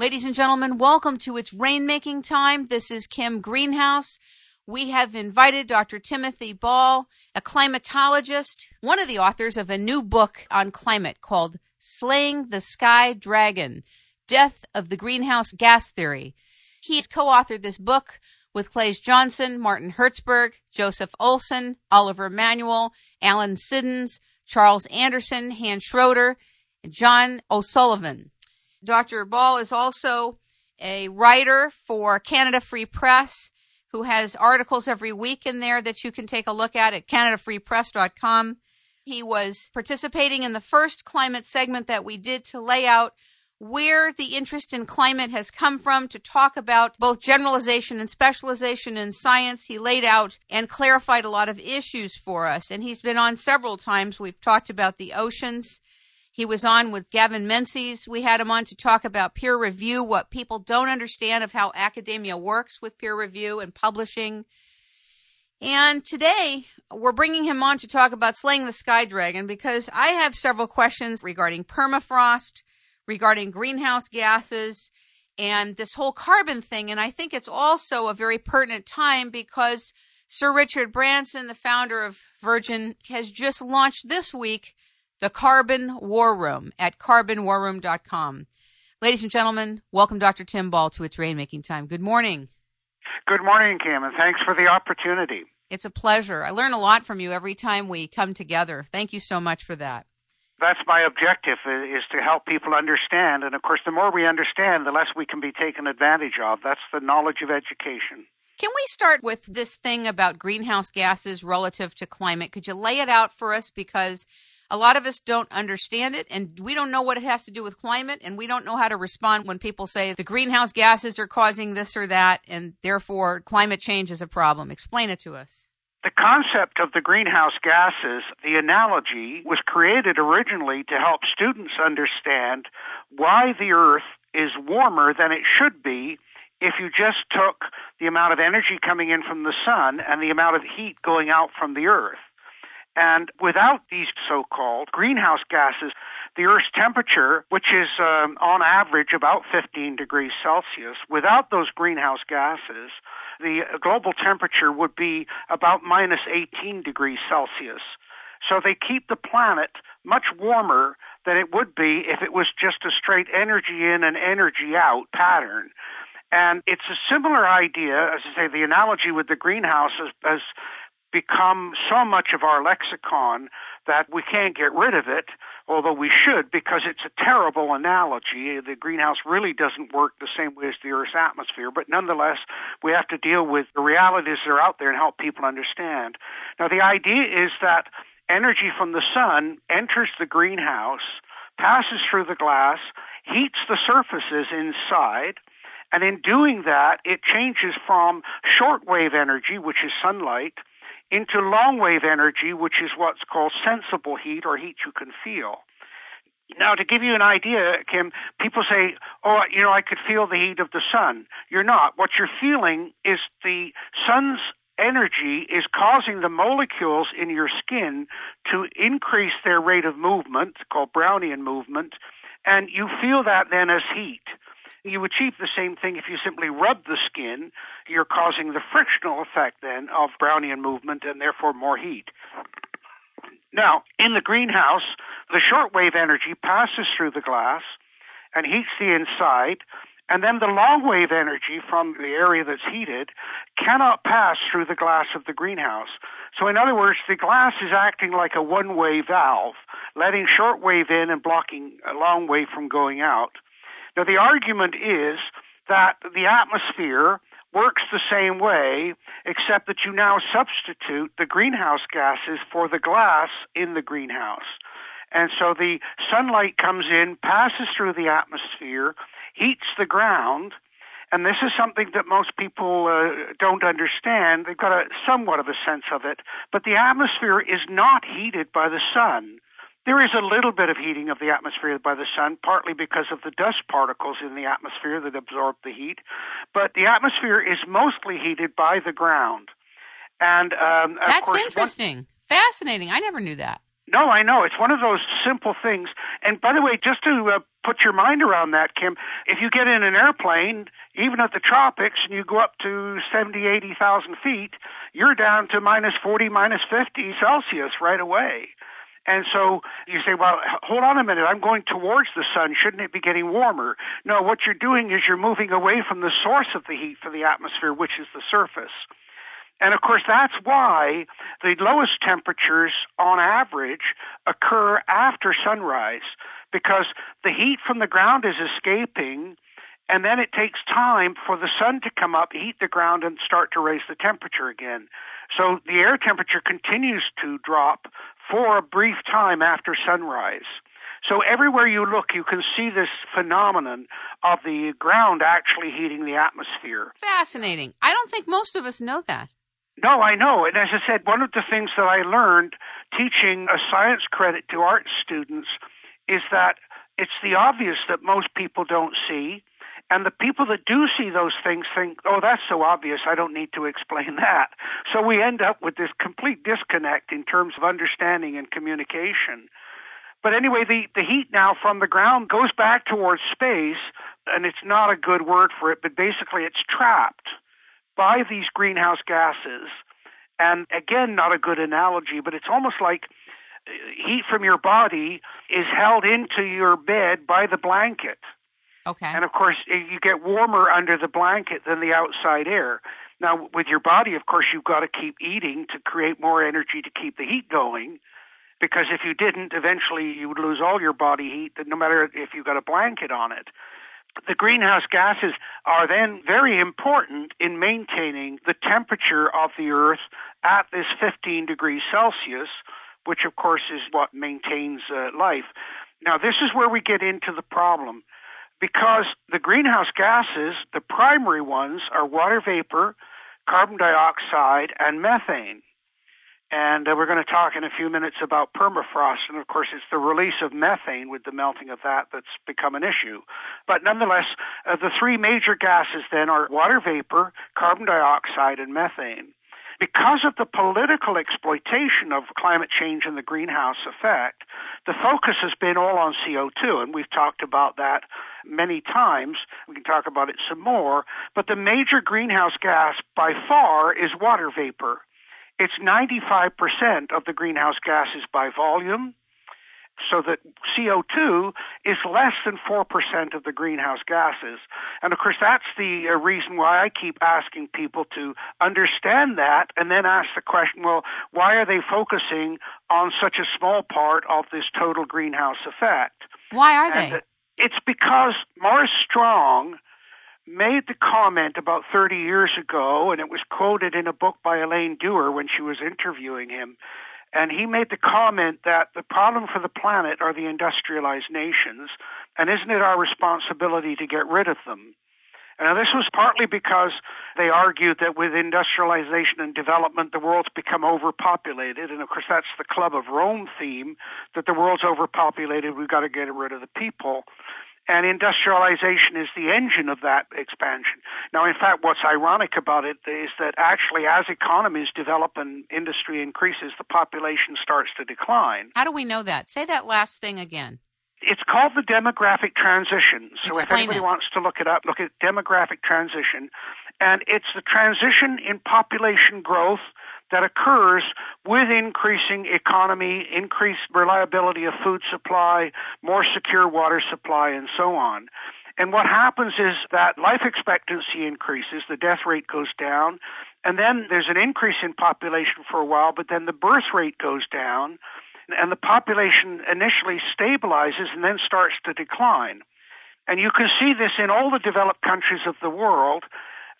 Ladies and gentlemen, welcome to It's Rainmaking Time. This is Kim Greenhouse. We have invited Dr. Timothy Ball, a climatologist, one of the authors of a new book on climate called Slaying the Sky Dragon Death of the Greenhouse Gas Theory. He's co authored this book with Claes Johnson, Martin Hertzberg, Joseph Olson, Oliver Manuel, Alan Siddons, Charles Anderson, Hans Schroeder, and John O'Sullivan. Dr. Ball is also a writer for Canada Free Press who has articles every week in there that you can take a look at at canadafreepress.com. He was participating in the first climate segment that we did to lay out where the interest in climate has come from to talk about both generalization and specialization in science. He laid out and clarified a lot of issues for us, and he's been on several times. We've talked about the oceans. He was on with Gavin Menzies. We had him on to talk about peer review, what people don't understand of how academia works with peer review and publishing. And today we're bringing him on to talk about slaying the sky dragon because I have several questions regarding permafrost, regarding greenhouse gases, and this whole carbon thing. And I think it's also a very pertinent time because Sir Richard Branson, the founder of Virgin, has just launched this week the Carbon War Room at carbonwarroom.com. Ladies and gentlemen, welcome Dr. Tim Ball to It's Rainmaking Time. Good morning. Good morning, Kim, and thanks for the opportunity. It's a pleasure. I learn a lot from you every time we come together. Thank you so much for that. That's my objective is to help people understand, and of course, the more we understand, the less we can be taken advantage of. That's the knowledge of education. Can we start with this thing about greenhouse gases relative to climate? Could you lay it out for us? Because a lot of us don't understand it and we don't know what it has to do with climate and we don't know how to respond when people say the greenhouse gases are causing this or that and therefore climate change is a problem. Explain it to us. The concept of the greenhouse gases, the analogy, was created originally to help students understand why the Earth is warmer than it should be if you just took the amount of energy coming in from the sun and the amount of heat going out from the Earth. And without these so called greenhouse gases, the Earth's temperature, which is um, on average about 15 degrees Celsius, without those greenhouse gases, the global temperature would be about minus 18 degrees Celsius. So they keep the planet much warmer than it would be if it was just a straight energy in and energy out pattern. And it's a similar idea, as I say, the analogy with the greenhouse has, become so much of our lexicon that we can't get rid of it, although we should because it's a terrible analogy. The greenhouse really doesn't work the same way as the Earth's atmosphere, but nonetheless, we have to deal with the realities that are out there and help people understand. Now, the idea is that energy from the sun enters the greenhouse, passes through the glass, heats the surfaces inside, and in doing that, it changes from shortwave energy, which is sunlight, into long wave energy, which is what's called sensible heat or heat you can feel. Now, to give you an idea, Kim, people say, oh, you know, I could feel the heat of the sun. You're not. What you're feeling is the sun's energy is causing the molecules in your skin to increase their rate of movement, called Brownian movement, and you feel that then as heat. You achieve the same thing if you simply rub the skin. You're causing the frictional effect then of Brownian movement and therefore more heat. Now, in the greenhouse, the shortwave energy passes through the glass and heats the inside, and then the long wave energy from the area that's heated cannot pass through the glass of the greenhouse. So, in other words, the glass is acting like a one way valve, letting short wave in and blocking long wave from going out. Now, the argument is that the atmosphere works the same way, except that you now substitute the greenhouse gases for the glass in the greenhouse. And so the sunlight comes in, passes through the atmosphere, heats the ground, and this is something that most people uh, don't understand. They've got a somewhat of a sense of it, but the atmosphere is not heated by the sun. There is a little bit of heating of the atmosphere by the sun, partly because of the dust particles in the atmosphere that absorb the heat, but the atmosphere is mostly heated by the ground. And um, that's course, interesting, one, fascinating. I never knew that. No, I know it's one of those simple things. And by the way, just to uh, put your mind around that, Kim. If you get in an airplane, even at the tropics, and you go up to 70, 80,000 feet, you're down to minus 40, minus 50 Celsius right away. And so you say, well, hold on a minute, I'm going towards the sun. Shouldn't it be getting warmer? No, what you're doing is you're moving away from the source of the heat for the atmosphere, which is the surface. And of course, that's why the lowest temperatures on average occur after sunrise because the heat from the ground is escaping and then it takes time for the sun to come up, heat the ground, and start to raise the temperature again. So the air temperature continues to drop for a brief time after sunrise. So everywhere you look, you can see this phenomenon of the ground actually heating the atmosphere. Fascinating. I don't think most of us know that. No, I know. And as I said, one of the things that I learned teaching a science credit to art students is that it's the obvious that most people don't see. And the people that do see those things think, oh, that's so obvious, I don't need to explain that. So we end up with this complete disconnect in terms of understanding and communication. But anyway, the, the heat now from the ground goes back towards space, and it's not a good word for it, but basically it's trapped by these greenhouse gases. And again, not a good analogy, but it's almost like uh, heat from your body is held into your bed by the blanket. Okay. And of course, you get warmer under the blanket than the outside air. Now, with your body, of course, you've got to keep eating to create more energy to keep the heat going. Because if you didn't, eventually you would lose all your body heat, no matter if you've got a blanket on it. The greenhouse gases are then very important in maintaining the temperature of the Earth at this 15 degrees Celsius, which of course is what maintains uh, life. Now, this is where we get into the problem because the greenhouse gases, the primary ones, are water vapor, carbon dioxide, and methane. And uh, we're going to talk in a few minutes about permafrost. And of course, it's the release of methane with the melting of that that's become an issue. But nonetheless, uh, the three major gases then are water vapor, carbon dioxide, and methane. Because of the political exploitation of climate change and the greenhouse effect, the focus has been all on CO2, and we've talked about that many times. We can talk about it some more. But the major greenhouse gas by far is water vapor. It's 95% of the greenhouse gases by volume, so that CO2 is less than 4% of the greenhouse gases. And of course, that's the uh, reason why I keep asking people to understand that and then ask the question well, why are they focusing on such a small part of this total greenhouse effect? Why are and they? It's because Maurice Strong made the comment about 30 years ago, and it was quoted in a book by Elaine Dewar when she was interviewing him. And he made the comment that the problem for the planet are the industrialized nations, and isn't it our responsibility to get rid of them? Now, this was partly because they argued that with industrialization and development, the world's become overpopulated. And of course, that's the Club of Rome theme that the world's overpopulated, we've got to get rid of the people. And industrialization is the engine of that expansion. Now, in fact, what's ironic about it is that actually, as economies develop and industry increases, the population starts to decline. How do we know that? Say that last thing again. It's called the demographic transition. So Explain if anybody it. wants to look it up, look at demographic transition. And it's the transition in population growth that occurs with increasing economy, increased reliability of food supply, more secure water supply, and so on. And what happens is that life expectancy increases, the death rate goes down, and then there's an increase in population for a while, but then the birth rate goes down, and the population initially stabilizes and then starts to decline. And you can see this in all the developed countries of the world.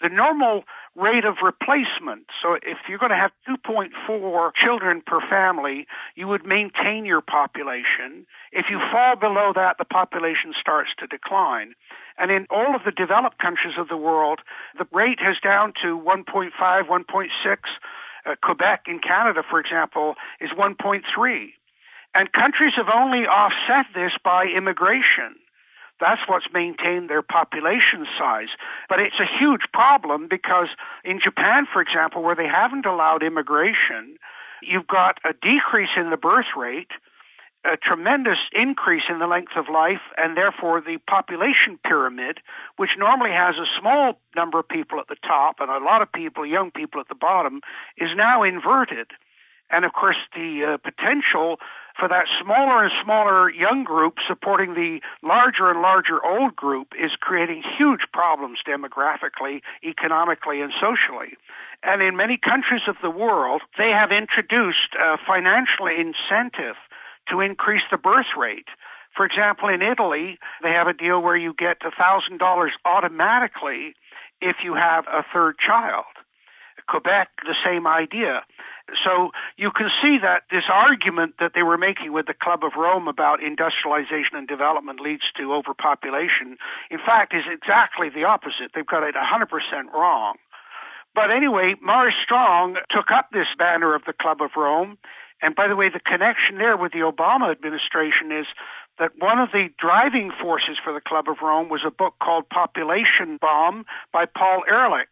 The normal rate of replacement. So if you're going to have 2.4 children per family, you would maintain your population. If you fall below that, the population starts to decline. And in all of the developed countries of the world, the rate has down to 1.5, 1.6. Uh, Quebec in Canada, for example, is 1.3. And countries have only offset this by immigration. That's what's maintained their population size. But it's a huge problem because in Japan, for example, where they haven't allowed immigration, you've got a decrease in the birth rate a tremendous increase in the length of life, and therefore the population pyramid, which normally has a small number of people at the top and a lot of people, young people at the bottom, is now inverted. And of course, the uh, potential for that smaller and smaller young group supporting the larger and larger old group is creating huge problems demographically, economically, and socially. And in many countries of the world, they have introduced a financial incentive to increase the birth rate. For example, in Italy, they have a deal where you get $1,000 automatically if you have a third child. Quebec, the same idea. So you can see that this argument that they were making with the Club of Rome about industrialization and development leads to overpopulation, in fact, is exactly the opposite. They've got it 100% wrong. But anyway, Maurice Strong took up this banner of the Club of Rome. And by the way, the connection there with the Obama administration is that one of the driving forces for the Club of Rome was a book called Population Bomb by Paul Ehrlich.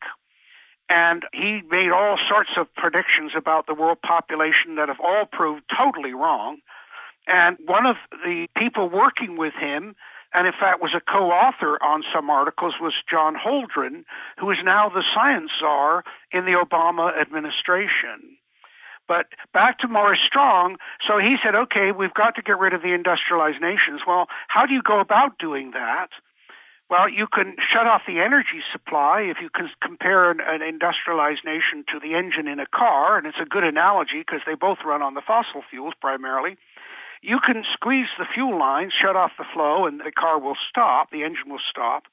And he made all sorts of predictions about the world population that have all proved totally wrong. And one of the people working with him and in fact was a co-author on some articles was John Holdren, who is now the science czar in the Obama administration. But back to Maurice Strong, so he said, okay, we've got to get rid of the industrialized nations. Well, how do you go about doing that? Well, you can shut off the energy supply if you can compare an, an, industrialized nation to the engine in a car, and it's a good analogy because they both run on the fossil fuels primarily. You can squeeze the fuel lines, shut off the flow, and the car will stop, the engine will stop.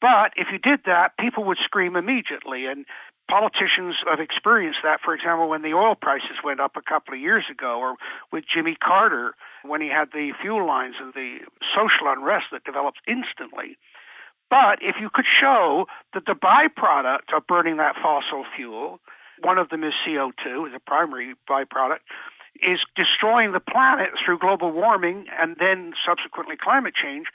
But if you did that, people would scream immediately, and politicians have experienced that. For example, when the oil prices went up a couple of years ago, or with Jimmy Carter when he had the fuel lines and the social unrest that develops instantly. But if you could show that the byproduct of burning that fossil fuel, one of them is CO2, is a primary byproduct, is destroying the planet through global warming and then subsequently climate change,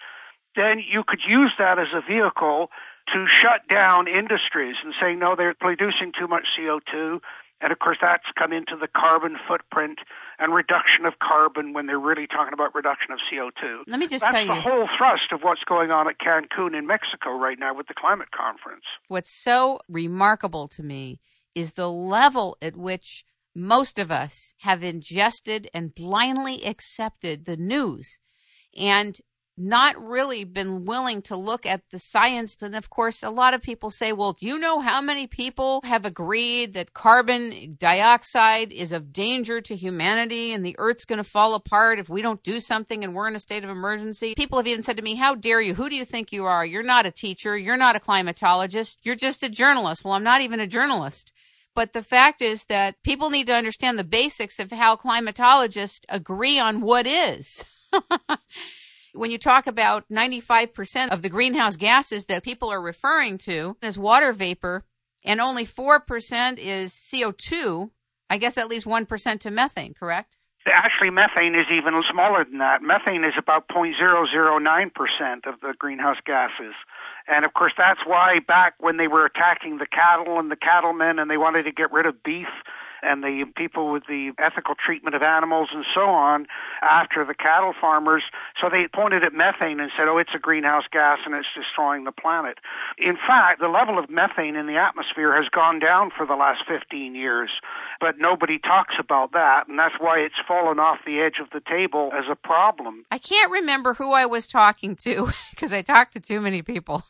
then you could use that as a vehicle to shut down industries and say, no, they're producing too much CO2. And of course, that's come into the carbon footprint and reduction of carbon when they're really talking about reduction of CO2. Let me just that's tell you. the whole thrust of what's going on at Cancun in Mexico right now with the climate conference. What's so remarkable to me is the level at which most of us have ingested and blindly accepted the news and not really been willing to look at the science. And of course, a lot of people say, well, do you know how many people have agreed that carbon dioxide is of danger to humanity and the earth's going to fall apart if we don't do something and we're in a state of emergency? People have even said to me, how dare you? Who do you think you are? You're not a teacher. You're not a climatologist. You're just a journalist. Well, I'm not even a journalist. But the fact is that people need to understand the basics of how climatologists agree on what is. when you talk about 95% of the greenhouse gases that people are referring to as water vapor and only 4% is CO2, I guess at least 1% to methane, correct? Actually, methane is even smaller than that. Methane is about 0.009% of the greenhouse gases. And of course, that's why back when they were attacking the cattle and the cattlemen and they wanted to get rid of beef and the people with the ethical treatment of animals and so on after the cattle farmers. So they pointed at methane and said, oh, it's a greenhouse gas and it's destroying the planet. In fact, the level of methane in the atmosphere has gone down for the last 15 years, but nobody talks about that. And that's why it's fallen off the edge of the table as a problem. I can't remember who I was talking to because I talked to too many people.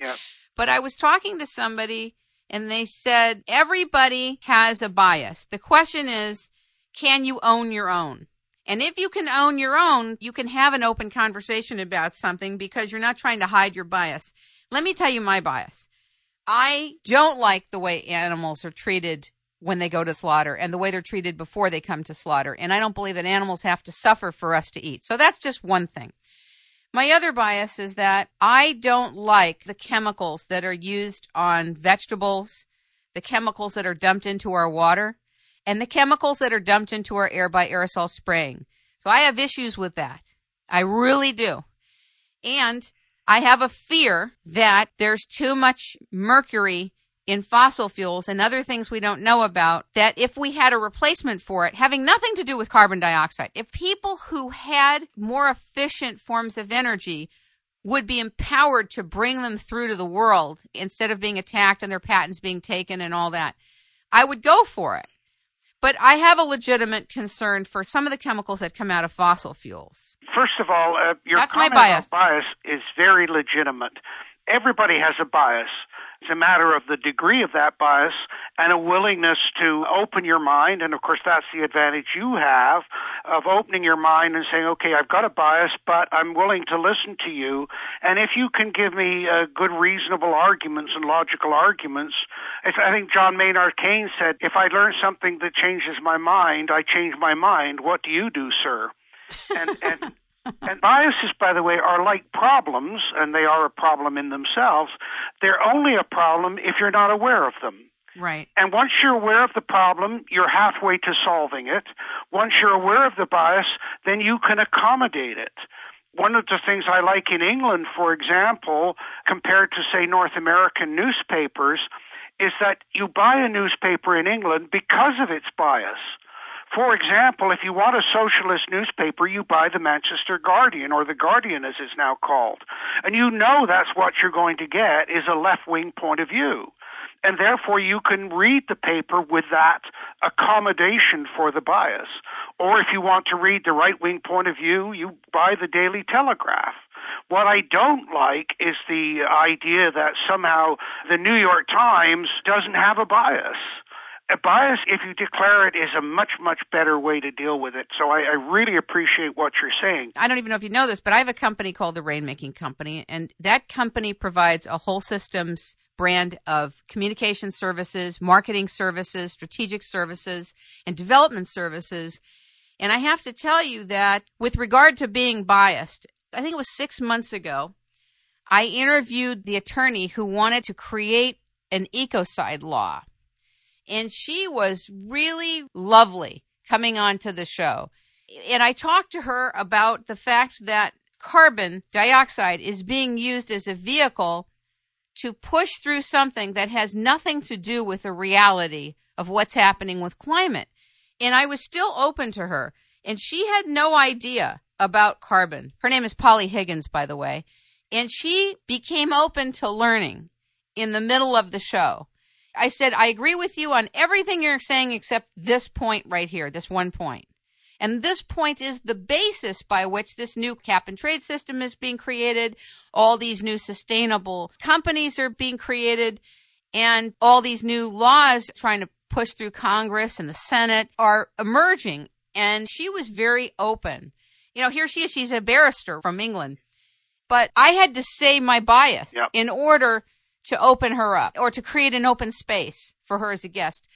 yeah. But I was talking to somebody and they said everybody has a bias. The question is, can you own your own? And if you can own your own, you can have an open conversation about something because you're not trying to hide your bias. Let me tell you my bias. I don't like the way animals are treated when they go to slaughter and the way they're treated before they come to slaughter. And I don't believe that animals have to suffer for us to eat. So that's just one thing. My other bias is that I don't like the chemicals that are used on vegetables, the chemicals that are dumped into our water, and the chemicals that are dumped into our air by aerosol spraying. So I have issues with that. I really do. And I have a fear that there's too much mercury in fossil fuels and other things we don't know about that if we had a replacement for it, having nothing to do with carbon dioxide, if people who had more efficient forms of energy would be empowered to bring them through to the world instead of being attacked and their patents being taken and all that, I would go for it. But I have a legitimate concern for some of the chemicals that come out of fossil fuels. First of all, uh, your That's comment bias. about bias is very legitimate. Everybody has a bias. It's a matter of the degree of that bias and a willingness to open your mind. And of course, that's the advantage you have of opening your mind and saying, okay, I've got a bias, but I'm willing to listen to you. And if you can give me uh, good, reasonable arguments and logical arguments, I think John Maynard Keynes said, if I learn something that changes my mind, I change my mind. What do you do, sir? And, and and biases, by the way, are like problems, and they are a problem in themselves. They're only a problem if you're not aware of them. Right. And once you're aware of the problem, you're halfway to solving it. Once you're aware of the bias, then you can accommodate it. One of the things I like in England, for example, compared to, say, North American newspapers, is that you buy a newspaper in England because of its bias. For example, if you want a socialist newspaper, you buy the Manchester Guardian, or the Guardian as it's now called. And you know that's what you're going to get is a left wing point of view. And therefore you can read the paper with that accommodation for the bias. Or if you want to read the right wing point of view, you buy the Daily Telegraph. What I don't like is the idea that somehow the New York Times doesn't have a bias a bias, if you declare it, is a much, much better way to deal with it. So I, I, really appreciate what you're saying. I don't even know if you know this, but I have a company called the Rainmaking Company, and that company provides a whole systems brand of communication services, marketing services, strategic services, and development services. And I have to tell you that with regard to being biased, I think it was six months ago, I interviewed the attorney who wanted to create an ecocide law and she was really lovely coming on to the show. And I talked to her about the fact that carbon dioxide is being used as a vehicle to push through something that has nothing to do with the reality of what's happening with climate. And I was still open to her. And she had no idea about carbon. Her name is Polly Higgins, by the way. And she became open to learning in the middle of the show. I said, I agree with you on everything you're saying except this point right here, this one point. And this point is the basis by which this new cap and trade system is being created. All these new sustainable companies are being created and all these new laws trying to push through Congress and the Senate are emerging. And she was very open. You know, here she is. She's a barrister from England. But I had to say my bias yep. in order to open her up or to create an open space for her as a guest.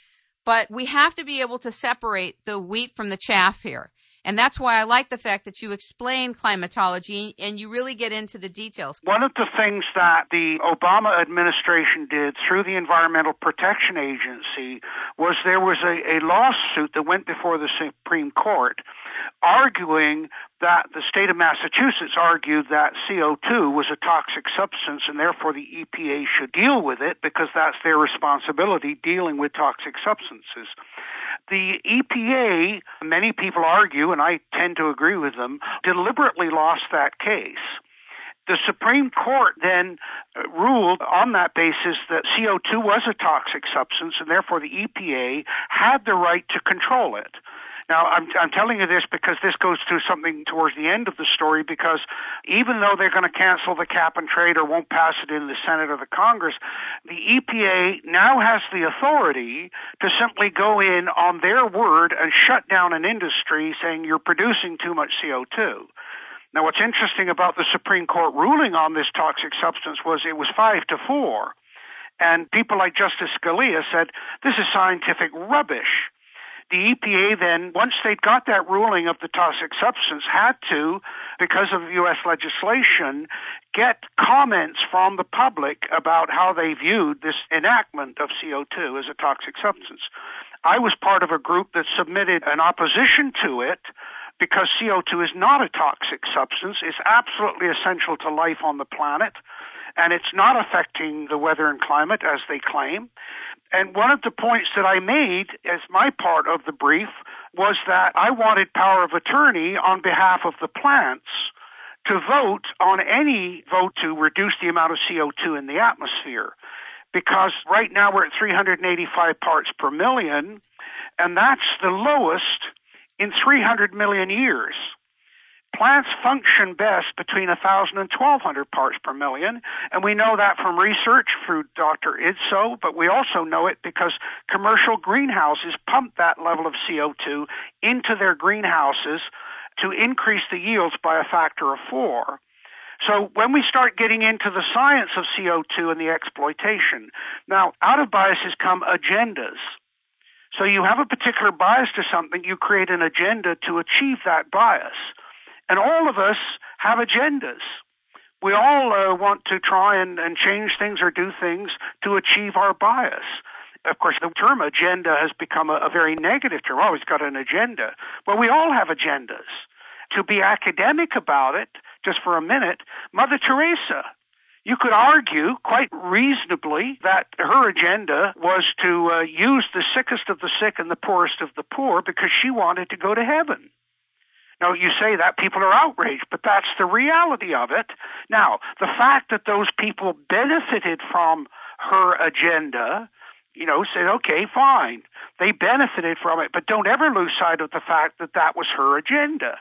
But we have to be able to separate the wheat from the chaff here. And that's why I like the fact that you explain climatology and you really get into the details. One of the things that the Obama administration did through the Environmental Protection Agency was there was a, a lawsuit that went before the Supreme Court arguing that the state of Massachusetts argued that CO2 was a toxic substance and therefore the EPA should deal with it because that's their responsibility dealing with toxic substances. The EPA, many people argue, and I tend to agree with them, deliberately lost that case. The Supreme Court then ruled on that basis that CO2 was a toxic substance and therefore the EPA had the right to control it. Now, I'm, I'm telling you this because this goes to something towards the end of the story because even though they're going to cancel the cap and trade or won't pass it in the Senate or the Congress, the EPA now has the authority to simply go in on their word and shut down an industry saying you're producing too much CO2. Now, what's interesting about the Supreme Court ruling on this toxic substance was it was five to four. And people like Justice Scalia said, this is scientific rubbish the EPA then, once they'd got that ruling of the toxic substance, had to, because of U.S. legislation, get comments from the public about how they viewed this enactment of CO2 as a toxic substance. I was part of a group that submitted an opposition to it because CO2 is not a toxic substance. It's absolutely essential to life on the planet and it's not affecting the weather and climate as they claim. And one of the points that I made as my part of the brief was that I wanted power of attorney on behalf of the plants to vote on any vote to reduce the amount of CO2 in the atmosphere. Because right now we're at 385 parts per million, and that's the lowest in 300 million years. Plants function best between 1,000 and 1,200 parts per million, and we know that from research through Dr. Idso, but we also know it because commercial greenhouses pump that level of CO2 into their greenhouses to increase the yields by a factor of four. So when we start getting into the science of CO2 and the exploitation, now out of biases come agendas. So you have a particular bias to something, you create an agenda to achieve that bias. And all of us have agendas. We all uh, want to try and, and change things or do things to achieve our bias. Of course, the term agenda has become a, a very negative term. Oh, he's got an agenda. Well, we all have agendas. To be academic about it, just for a minute, Mother Teresa, you could argue quite reasonably that her agenda was to uh, use the sickest of the sick and the poorest of the poor because she wanted to go to heaven. Now, you say that people are outraged, but that's the reality of it. Now, the fact that those people benefited from her agenda, you know, said, okay, fine. They benefited from it, but don't ever lose sight of the fact that that was her agenda.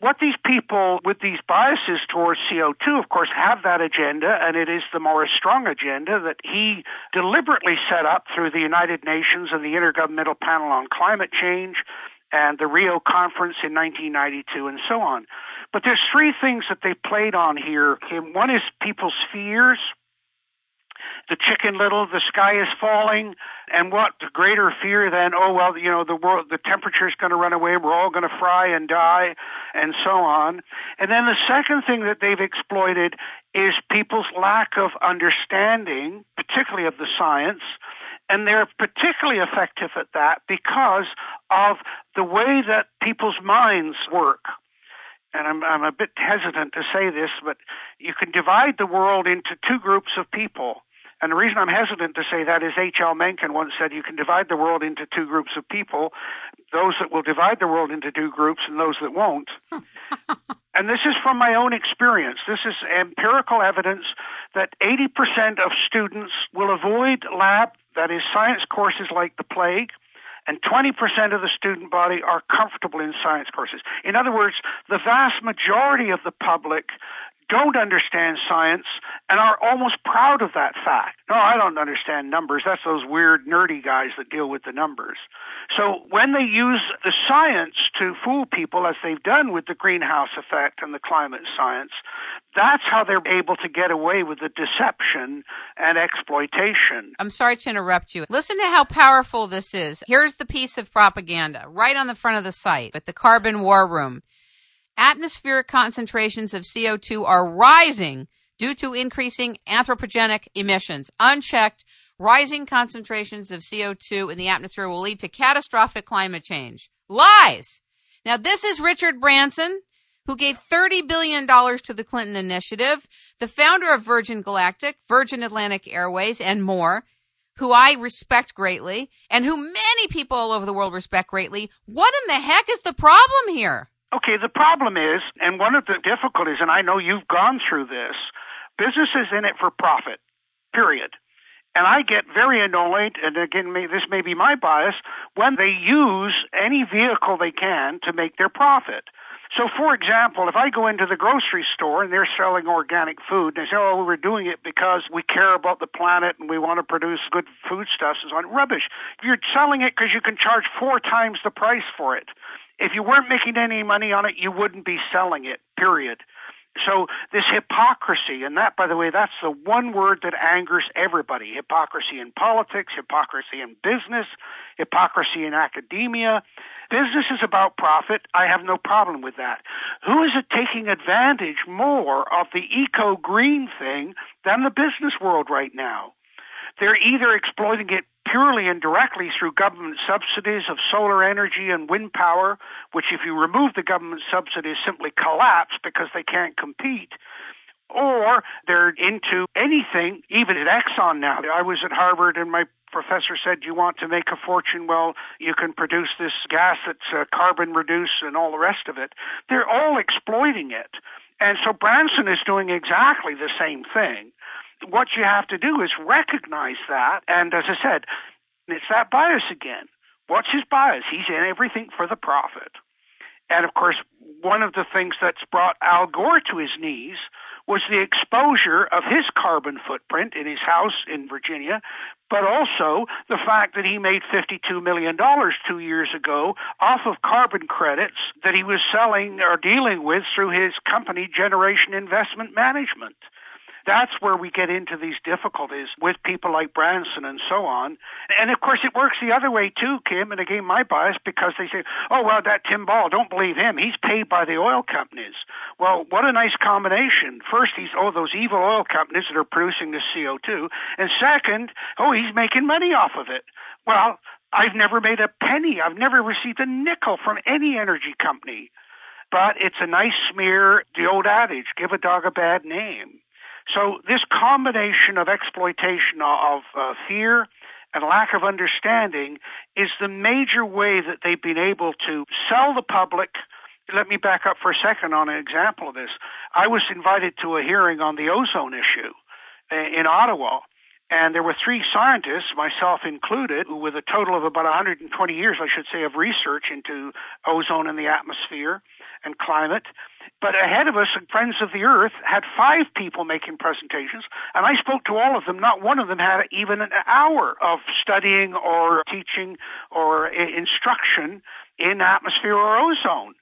What these people with these biases towards CO2, of course, have that agenda, and it is the Maurice Strong agenda that he deliberately set up through the United Nations and the Intergovernmental Panel on Climate Change and the Rio Conference in 1992 and so on. But there's three things that they played on here. One is people's fears. The chicken little, the sky is falling, and what greater fear than, oh well, you know, the world, the temperature is going to run away, we're all going to fry and die, and so on. And then the second thing that they've exploited is people's lack of understanding, particularly of the science, and they're particularly effective at that because of the way that people's minds work. And I'm, I'm a bit hesitant to say this, but you can divide the world into two groups of people. And the reason I'm hesitant to say that is H.L. Mencken once said you can divide the world into two groups of people those that will divide the world into two groups and those that won't. and this is from my own experience. This is empirical evidence that 80% of students will avoid lab, that is, science courses like the plague, and 20% of the student body are comfortable in science courses. In other words, the vast majority of the public don't understand science and are almost proud of that fact. No, I don't understand numbers. That's those weird, nerdy guys that deal with the numbers. So when they use the science to fool people, as they've done with the greenhouse effect and the climate science, that's how they're able to get away with the deception and exploitation. I'm sorry to interrupt you. Listen to how powerful this is. Here's the piece of propaganda right on the front of the site with the carbon war room atmospheric concentrations of CO2 are rising due to increasing anthropogenic emissions. Unchecked, rising concentrations of CO2 in the atmosphere will lead to catastrophic climate change. Lies! Now, this is Richard Branson, who gave $30 billion to the Clinton Initiative, the founder of Virgin Galactic, Virgin Atlantic Airways, and more, who I respect greatly, and who many people all over the world respect greatly. What in the heck is the problem here? Okay, the problem is, and one of the difficulties, and I know you've gone through this, business is in it for profit, period. And I get very annoyed, and again, this may be my bias, when they use any vehicle they can to make their profit. So, for example, if I go into the grocery store and they're selling organic food, and they say, oh, we're doing it because we care about the planet and we want to produce good foodstuffs so on. Rubbish. You're selling it because you can charge four times the price for it. If you weren't making any money on it, you wouldn't be selling it, period. So this hypocrisy, and that, by the way, that's the one word that angers everybody. Hypocrisy in politics, hypocrisy in business, hypocrisy in academia. Business is about profit. I have no problem with that. Who is it taking advantage more of the eco green thing than the business world right now? They're either exploiting it purely and directly through government subsidies of solar energy and wind power, which, if you remove the government subsidies, simply collapse because they can't compete, or they're into anything, even at Exxon now. I was at Harvard and my professor said, You want to make a fortune? Well, you can produce this gas that's uh, carbon reduced and all the rest of it. They're all exploiting it. And so Branson is doing exactly the same thing. What you have to do is recognize that. And as I said, it's that bias again. What's his bias? He's in everything for the profit. And of course, one of the things that's brought Al Gore to his knees was the exposure of his carbon footprint in his house in Virginia, but also the fact that he made $52 million two years ago off of carbon credits that he was selling or dealing with through his company, Generation Investment Management. That's where we get into these difficulties with people like Branson and so on. And of course, it works the other way too, Kim. And again, my bias because they say, oh, well, that Tim Ball, don't believe him. He's paid by the oil companies. Well, what a nice combination. First, he's, oh, those evil oil companies that are producing this CO2. And second, oh, he's making money off of it. Well, I've never made a penny. I've never received a nickel from any energy company. But it's a nice smear, the old adage, give a dog a bad name. So this combination of exploitation of uh, fear and lack of understanding is the major way that they've been able to sell the public. Let me back up for a second on an example of this. I was invited to a hearing on the ozone issue uh, in Ottawa. And there were three scientists, myself included, with a total of about 120 years, I should say, of research into ozone in the atmosphere and climate. But ahead of us, Friends of the Earth had five people making presentations, and I spoke to all of them. Not one of them had even an hour of studying or teaching or instruction in atmosphere or ozone.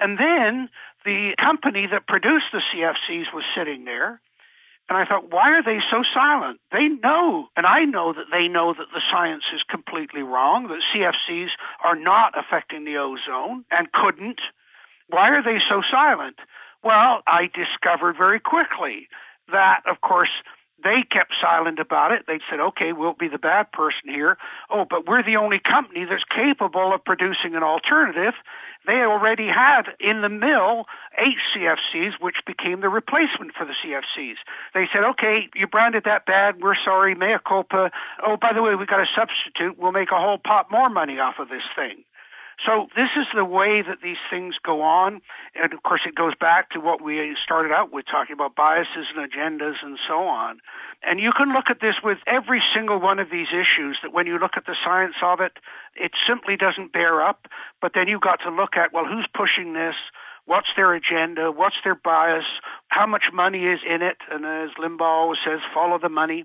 And then the company that produced the CFCs was sitting there. And I thought, why are they so silent? They know, and I know that they know that the science is completely wrong, that CFCs are not affecting the ozone and couldn't why are they so silent? Well, I discovered very quickly that, of course, they kept silent about it. They said, okay, we'll be the bad person here. Oh, but we're the only company that's capable of producing an alternative. They already had in the mill eight CFCs, which became the replacement for the CFCs. They said, okay, you branded that bad. We're sorry. Mea culpa. Oh, by the way, we got a substitute. We'll make a whole pot more money off of this thing. So this is the way that these things go on. And of course, it goes back to what we started out with talking about biases and agendas and so on. And you can look at this with every single one of these issues that when you look at the science of it, it simply doesn't bear up. But then you've got to look at, well, who's pushing this? What's their agenda? What's their bias? How much money is in it? And as Limbaugh says, follow the money.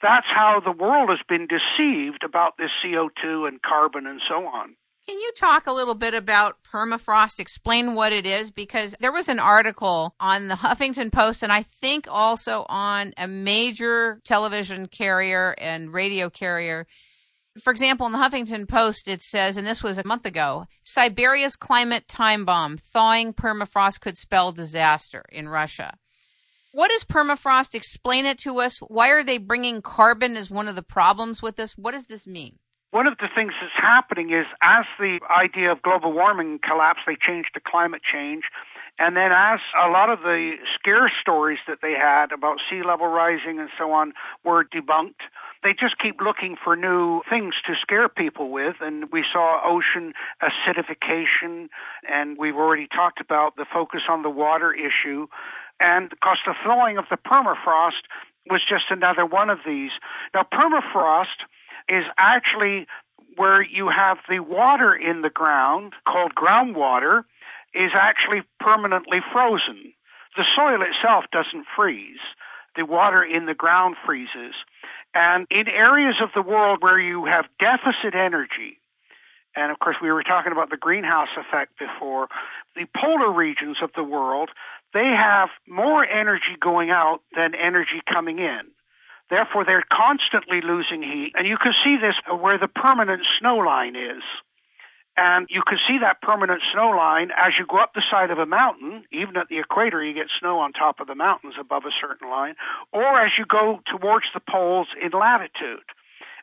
That's how the world has been deceived about this CO2 and carbon and so on. Can you talk a little bit about permafrost? Explain what it is because there was an article on the Huffington Post and I think also on a major television carrier and radio carrier. For example, in the Huffington Post, it says, and this was a month ago Siberia's climate time bomb, thawing permafrost could spell disaster in Russia. What is permafrost? Explain it to us. Why are they bringing carbon as one of the problems with this? What does this mean? One of the things that's happening is as the idea of global warming collapsed, they changed to climate change. And then as a lot of the scare stories that they had about sea level rising and so on were debunked, they just keep looking for new things to scare people with. And we saw ocean acidification, and we've already talked about the focus on the water issue. And because the thawing of the permafrost was just another one of these. Now, permafrost is actually where you have the water in the ground called groundwater is actually permanently frozen. The soil itself doesn't freeze. The water in the ground freezes. And in areas of the world where you have deficit energy, and of course we were talking about the greenhouse effect before, the polar regions of the world, they have more energy going out than energy coming in. Therefore, they're constantly losing heat. And you can see this where the permanent snow line is. And you can see that permanent snow line as you go up the side of a mountain. Even at the equator, you get snow on top of the mountains above a certain line, or as you go towards the poles in latitude.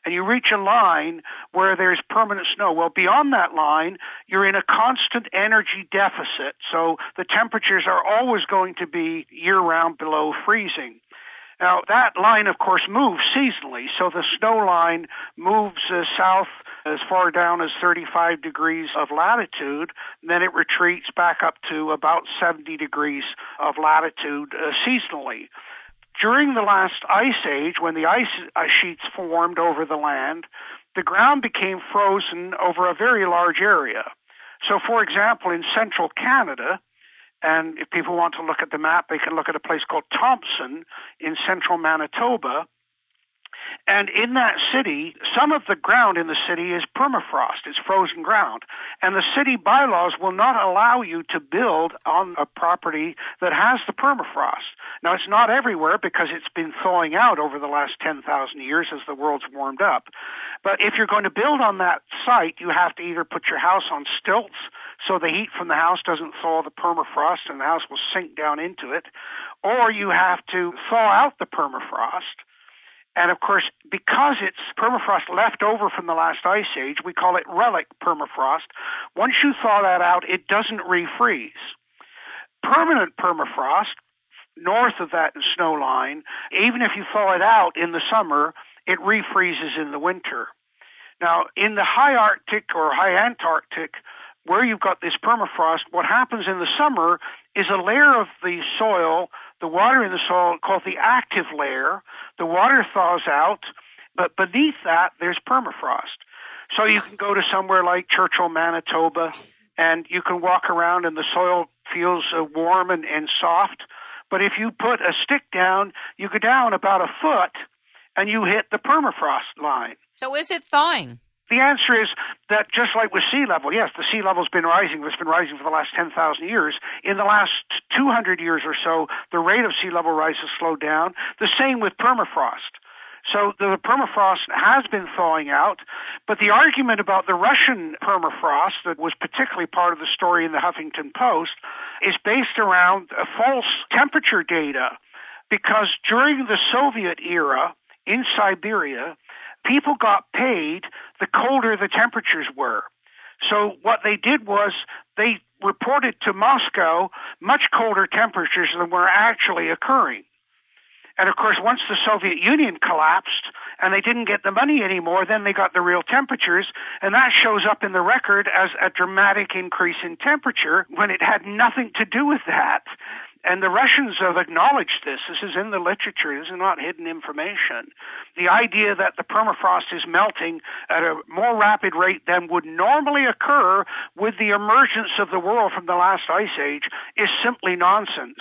and you reach a line where there's permanent snow. Well, beyond that line, you're in a constant energy deficit. So the temperatures are always going to be year round below freezing. Now, that line, of course, moves seasonally. So the snow line moves uh, south as far down as 35 degrees of latitude, then it retreats back up to about 70 degrees of latitude uh, seasonally. During the last ice age, when the ice uh, sheets formed over the land, the ground became frozen over a very large area. So, for example, in central Canada, and if people want to look at the map, they can look at a place called Thompson in central Manitoba. And in that city, some of the ground in the city is permafrost, it's frozen ground. And the city bylaws will not allow you to build on a property that has the permafrost. Now, it's not everywhere because it's been thawing out over the last 10,000 years as the world's warmed up. But if you're going to build on that site, you have to either put your house on stilts so the heat from the house doesn't thaw the permafrost and the house will sink down into it, or you have to thaw out the permafrost. And of course, because it's permafrost left over from the last ice age, we call it relic permafrost. Once you thaw that out, it doesn't refreeze. Permanent permafrost, north of that snow line, even if you thaw it out in the summer, it refreezes in the winter. Now, in the high Arctic or high Antarctic, where you've got this permafrost, what happens in the summer is a layer of the soil, the water in the soil called the active layer. The water thaws out, but beneath that there's permafrost. So you can go to somewhere like Churchill, Manitoba, and you can walk around and the soil feels uh, warm and, and soft. But if you put a stick down, you go down about a foot and you hit the permafrost line. So is it thawing? The answer is that just like with sea level, yes, the sea level's been rising. It's been rising for the last 10,000 years. In the last 200 years or so, the rate of sea level rise has slowed down. The same with permafrost. So the permafrost has been thawing out, but the argument about the Russian permafrost that was particularly part of the story in the Huffington Post is based around false temperature data because during the Soviet era in Siberia, people got paid the colder the temperatures were. So what they did was they reported to Moscow much colder temperatures than were actually occurring. And of course, once the Soviet Union collapsed and they didn't get the money anymore, then they got the real temperatures, and that shows up in the record as a dramatic increase in temperature when it had nothing to do with that. And the Russians have acknowledged this. This is in the literature. This is not hidden information. The idea that the permafrost is melting at a more rapid rate than would normally occur with the emergence of the world from the last ice age is simply nonsense.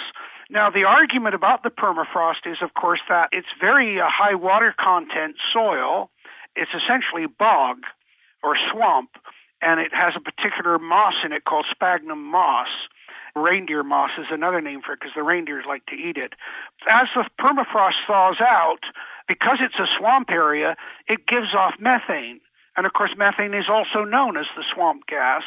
Now, the argument about the permafrost is, of course, that it's very uh, high water content soil. It's essentially bog or swamp, and it has a particular moss in it called sphagnum moss Reindeer moss is another name for it because the reindeers like to eat it. As the permafrost thaws out, because it's a swamp area, it gives off methane. And of course, methane is also known as the swamp gas.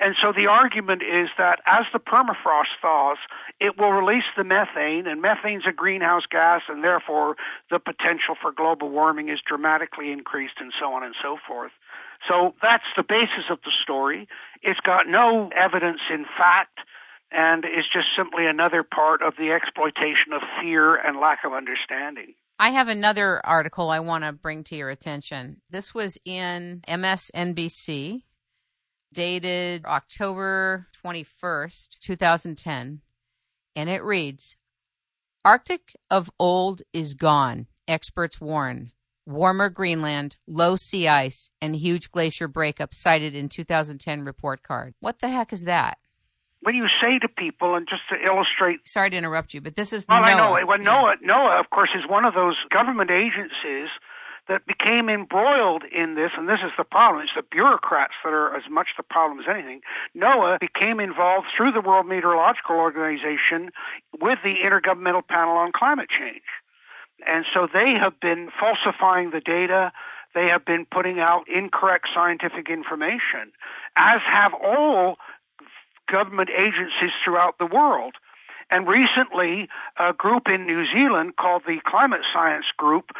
And so the argument is that as the permafrost thaws, it will release the methane, and methane's a greenhouse gas, and therefore the potential for global warming is dramatically increased, and so on and so forth. So that's the basis of the story. It's got no evidence in fact and is just simply another part of the exploitation of fear and lack of understanding. I have another article I want to bring to your attention. This was in MSNBC, dated October 21st, 2010, and it reads Arctic of old is gone, experts warn. Warmer Greenland, low sea ice, and huge glacier breakup cited in 2010 report card. What the heck is that? When you say to people, and just to illustrate. Sorry to interrupt you, but this is. Well, NOAA. I know. Well, yeah. NOAA, NOAA, of course, is one of those government agencies that became embroiled in this, and this is the problem. It's the bureaucrats that are as much the problem as anything. NOAA became involved through the World Meteorological Organization with the Intergovernmental Panel on Climate Change. And so they have been falsifying the data. They have been putting out incorrect scientific information, as have all government agencies throughout the world. And recently, a group in New Zealand called the Climate Science Group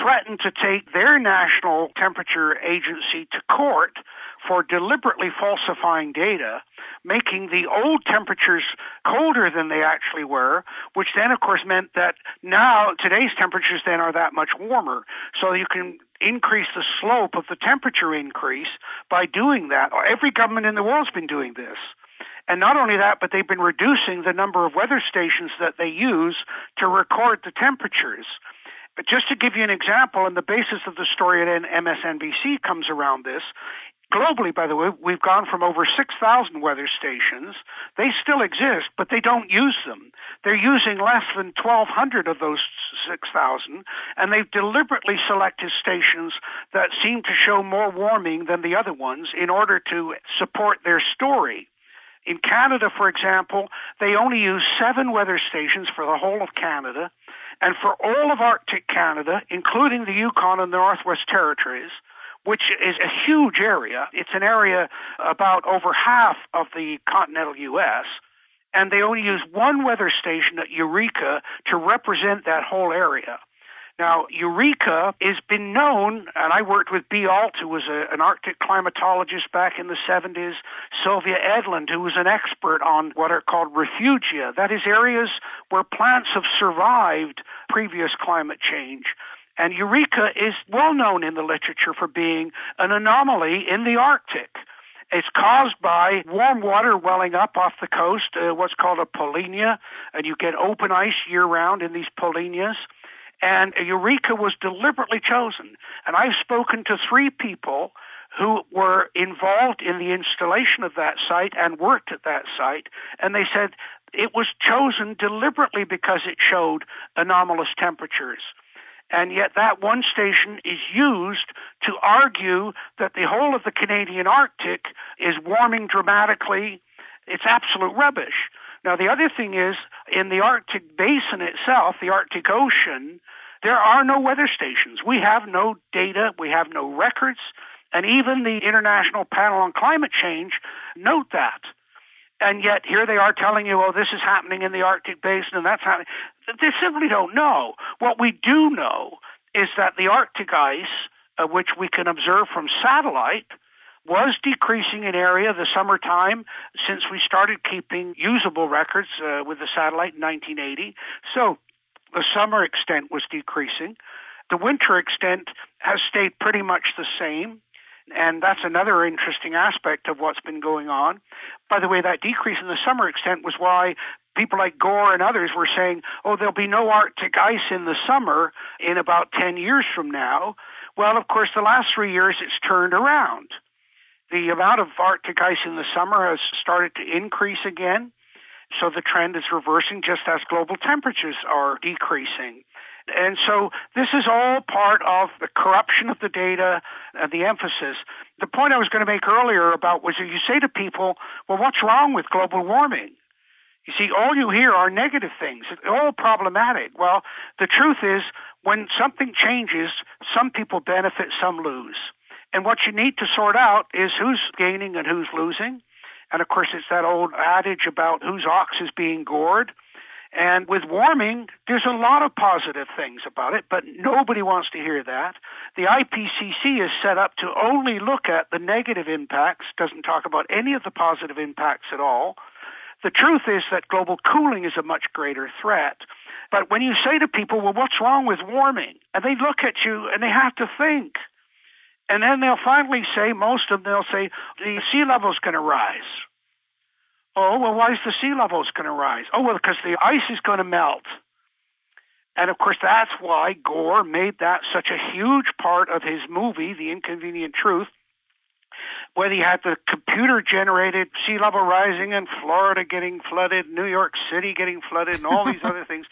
threatened to take their national temperature agency to court for deliberately falsifying data, making the old temperatures colder than they actually were, which then of course meant that now today's temperatures then are that much warmer. So you can increase the slope of the temperature increase by doing that. Every government in the world's been doing this. And not only that, but they've been reducing the number of weather stations that they use to record the temperatures. But just to give you an example, and the basis of the story at MSNBC comes around this, globally, by the way, we've gone from over 6,000 weather stations. They still exist, but they don't use them. They're using less than 1,200 of those 6,000, and they've deliberately selected stations that seem to show more warming than the other ones in order to support their story. In Canada, for example, they only use seven weather stations for the whole of Canada. And for all of Arctic Canada, including the Yukon and the Northwest Territories, which is a huge area. It's an area about over half of the continental U.S., and they only use one weather station at Eureka to represent that whole area. Now, Eureka has been known, and I worked with B. Alt, who was a, an Arctic climatologist back in the 70s, Sylvia Edlund, who was an expert on what are called refugia, that is, areas where plants have survived previous climate change. And Eureka is well known in the literature for being an anomaly in the Arctic. It's caused by warm water welling up off the coast, uh, what's called a polynya, and you get open ice year round in these polynyas. And Eureka was deliberately chosen. And I've spoken to three people who were involved in the installation of that site and worked at that site, and they said it was chosen deliberately because it showed anomalous temperatures. And yet that one station is used to argue that the whole of the Canadian Arctic is warming dramatically. It's absolute rubbish. Now, the other thing is, in the Arctic basin itself, the Arctic Ocean, there are no weather stations. We have no data, we have no records, and even the International Panel on Climate Change note that. And yet here they are telling you, oh, this is happening in the Arctic basin and that's happening. They simply don't know. What we do know is that the Arctic ice, uh, which we can observe from satellite, was decreasing in area the summertime since we started keeping usable records uh, with the satellite in 1980. So the summer extent was decreasing. The winter extent has stayed pretty much the same. And that's another interesting aspect of what's been going on. By the way, that decrease in the summer extent was why people like Gore and others were saying, oh, there'll be no Arctic ice in the summer in about 10 years from now. Well, of course, the last three years it's turned around. The amount of Arctic ice in the summer has started to increase again. So the trend is reversing just as global temperatures are decreasing. And so this is all part of the corruption of the data and the emphasis. The point I was going to make earlier about was you say to people, well, what's wrong with global warming? You see, all you hear are negative things. It's all problematic. Well, the truth is, when something changes, some people benefit, some lose. And what you need to sort out is who's gaining and who's losing. And of course, it's that old adage about whose ox is being gored. And with warming, there's a lot of positive things about it, but nobody wants to hear that. The IPCC is set up to only look at the negative impacts, doesn't talk about any of the positive impacts at all. The truth is that global cooling is a much greater threat. But when you say to people, well, what's wrong with warming? And they look at you and they have to think. And then they'll finally say, most of them, they'll say, the sea level's going to rise. Oh, well, why is the sea levels going to rise? Oh, well, because the ice is going to melt. And of course, that's why Gore made that such a huge part of his movie, The Inconvenient Truth, where he had the computer generated sea level rising and Florida getting flooded, New York City getting flooded, and all these other things.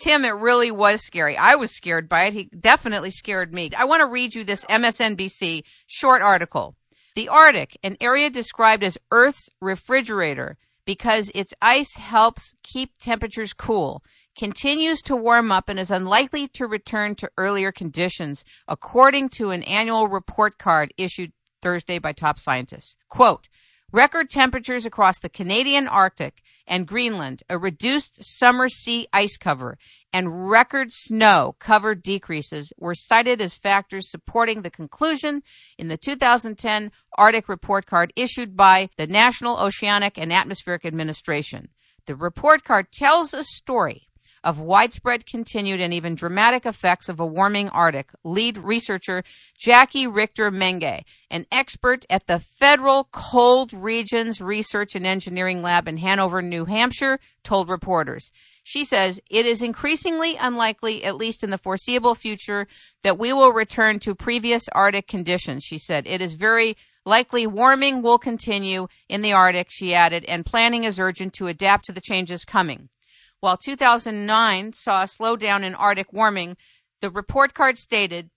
Tim, it really was scary. I was scared by it. He definitely scared me. I want to read you this MSNBC short article. The Arctic, an area described as Earth's refrigerator because its ice helps keep temperatures cool, continues to warm up and is unlikely to return to earlier conditions, according to an annual report card issued Thursday by top scientists. Quote, Record temperatures across the Canadian Arctic and Greenland, a reduced summer sea ice cover, and record snow cover decreases were cited as factors supporting the conclusion in the 2010 Arctic report card issued by the National Oceanic and Atmospheric Administration. The report card tells a story of widespread, continued, and even dramatic effects of a warming Arctic, lead researcher Jackie Richter Menge, an expert at the Federal Cold Regions Research and Engineering Lab in Hanover, New Hampshire, told reporters. She says it is increasingly unlikely, at least in the foreseeable future, that we will return to previous Arctic conditions. She said it is very likely warming will continue in the Arctic, she added, and planning is urgent to adapt to the changes coming. While 2009 saw a slowdown in Arctic warming, the report card stated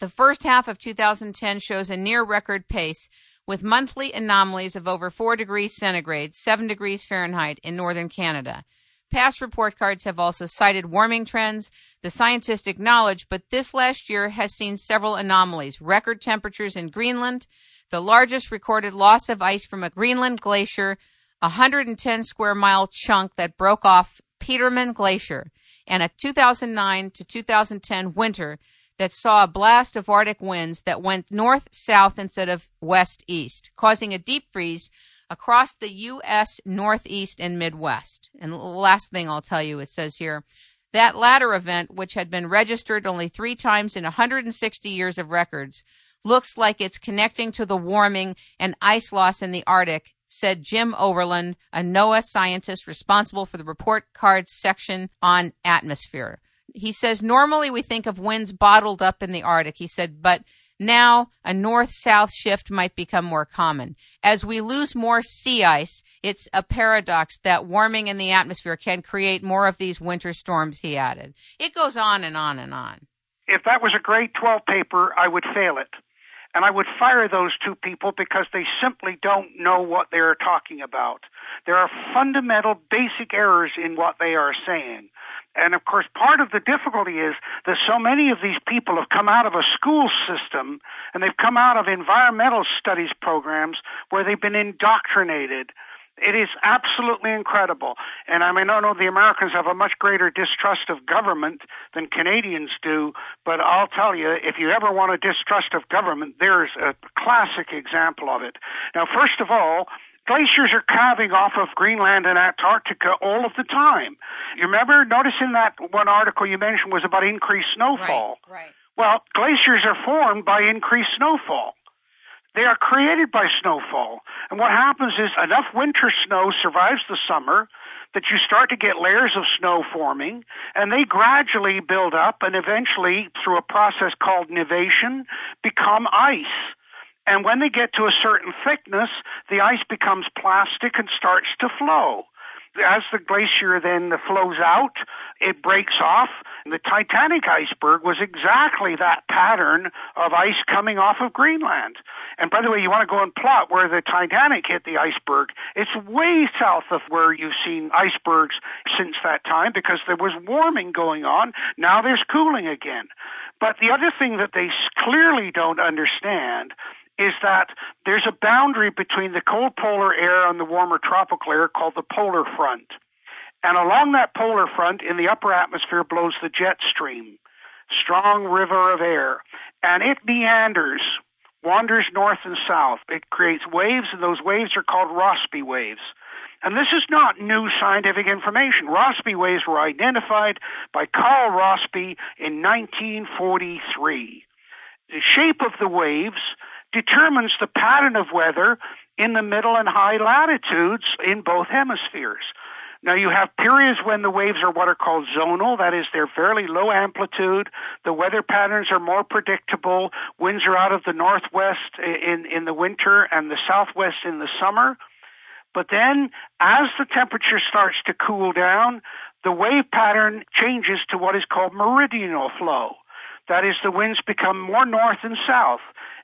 the first half of 2010 shows a near record pace with monthly anomalies of over 4 degrees centigrade, 7 degrees Fahrenheit in northern Canada. Past report cards have also cited warming trends, the scientific knowledge, but this last year has seen several anomalies. Record temperatures in Greenland, the largest recorded loss of ice from a Greenland glacier, a 110 square mile chunk that broke off Petermann Glacier and a 2009 to 2010 winter that saw a blast of Arctic winds that went north south instead of west east, causing a deep freeze across the U.S. Northeast and Midwest. And last thing I'll tell you, it says here that latter event, which had been registered only three times in 160 years of records, looks like it's connecting to the warming and ice loss in the Arctic said Jim Overland, a NOAA scientist responsible for the report cards section on atmosphere. He says normally we think of winds bottled up in the Arctic. He said, but now a north south shift might become more common. As we lose more sea ice, it's a paradox that warming in the atmosphere can create more of these winter storms, he added. It goes on and on and on. If that was a grade 12 paper, I would fail it and I would fire those two people because they simply don't know what they are talking about. There are fundamental basic errors in what they are saying. And of course, part of the difficulty is that so many of these people have come out of a school system and they've come out of environmental studies programs where they've been indoctrinated it is absolutely incredible. And I mean, I know the Americans have a much greater distrust of government than Canadians do, but I'll tell you, if you ever want a distrust of government, there's a classic example of it. Now, first of all, glaciers are calving off of Greenland and Antarctica all of the time. You remember noticing that one article you mentioned was about increased snowfall. Right, right. Well, glaciers are formed by increased snowfall. They are created by snowfall. And what happens is enough winter snow survives the summer that you start to get layers of snow forming, and they gradually build up and eventually, through a process called nivation, become ice. And when they get to a certain thickness, the ice becomes plastic and starts to flow. As the glacier then flows out, it breaks off. The Titanic iceberg was exactly that pattern of ice coming off of Greenland. And by the way, you want to go and plot where the Titanic hit the iceberg. It's way south of where you've seen icebergs since that time because there was warming going on. Now there's cooling again. But the other thing that they clearly don't understand is that there's a boundary between the cold polar air and the warmer tropical air called the polar front. And along that polar front in the upper atmosphere blows the jet stream, strong river of air, and it meanders, wanders north and south. It creates waves, and those waves are called Rossby waves. And this is not new scientific information. Rossby waves were identified by Carl Rossby in 1943. The shape of the waves determines the pattern of weather in the middle and high latitudes in both hemispheres. Now you have periods when the waves are what are called zonal, that is, they're fairly low amplitude. The weather patterns are more predictable. Winds are out of the northwest in, in the winter and the southwest in the summer. But then, as the temperature starts to cool down, the wave pattern changes to what is called meridional flow. That is, the winds become more north and south.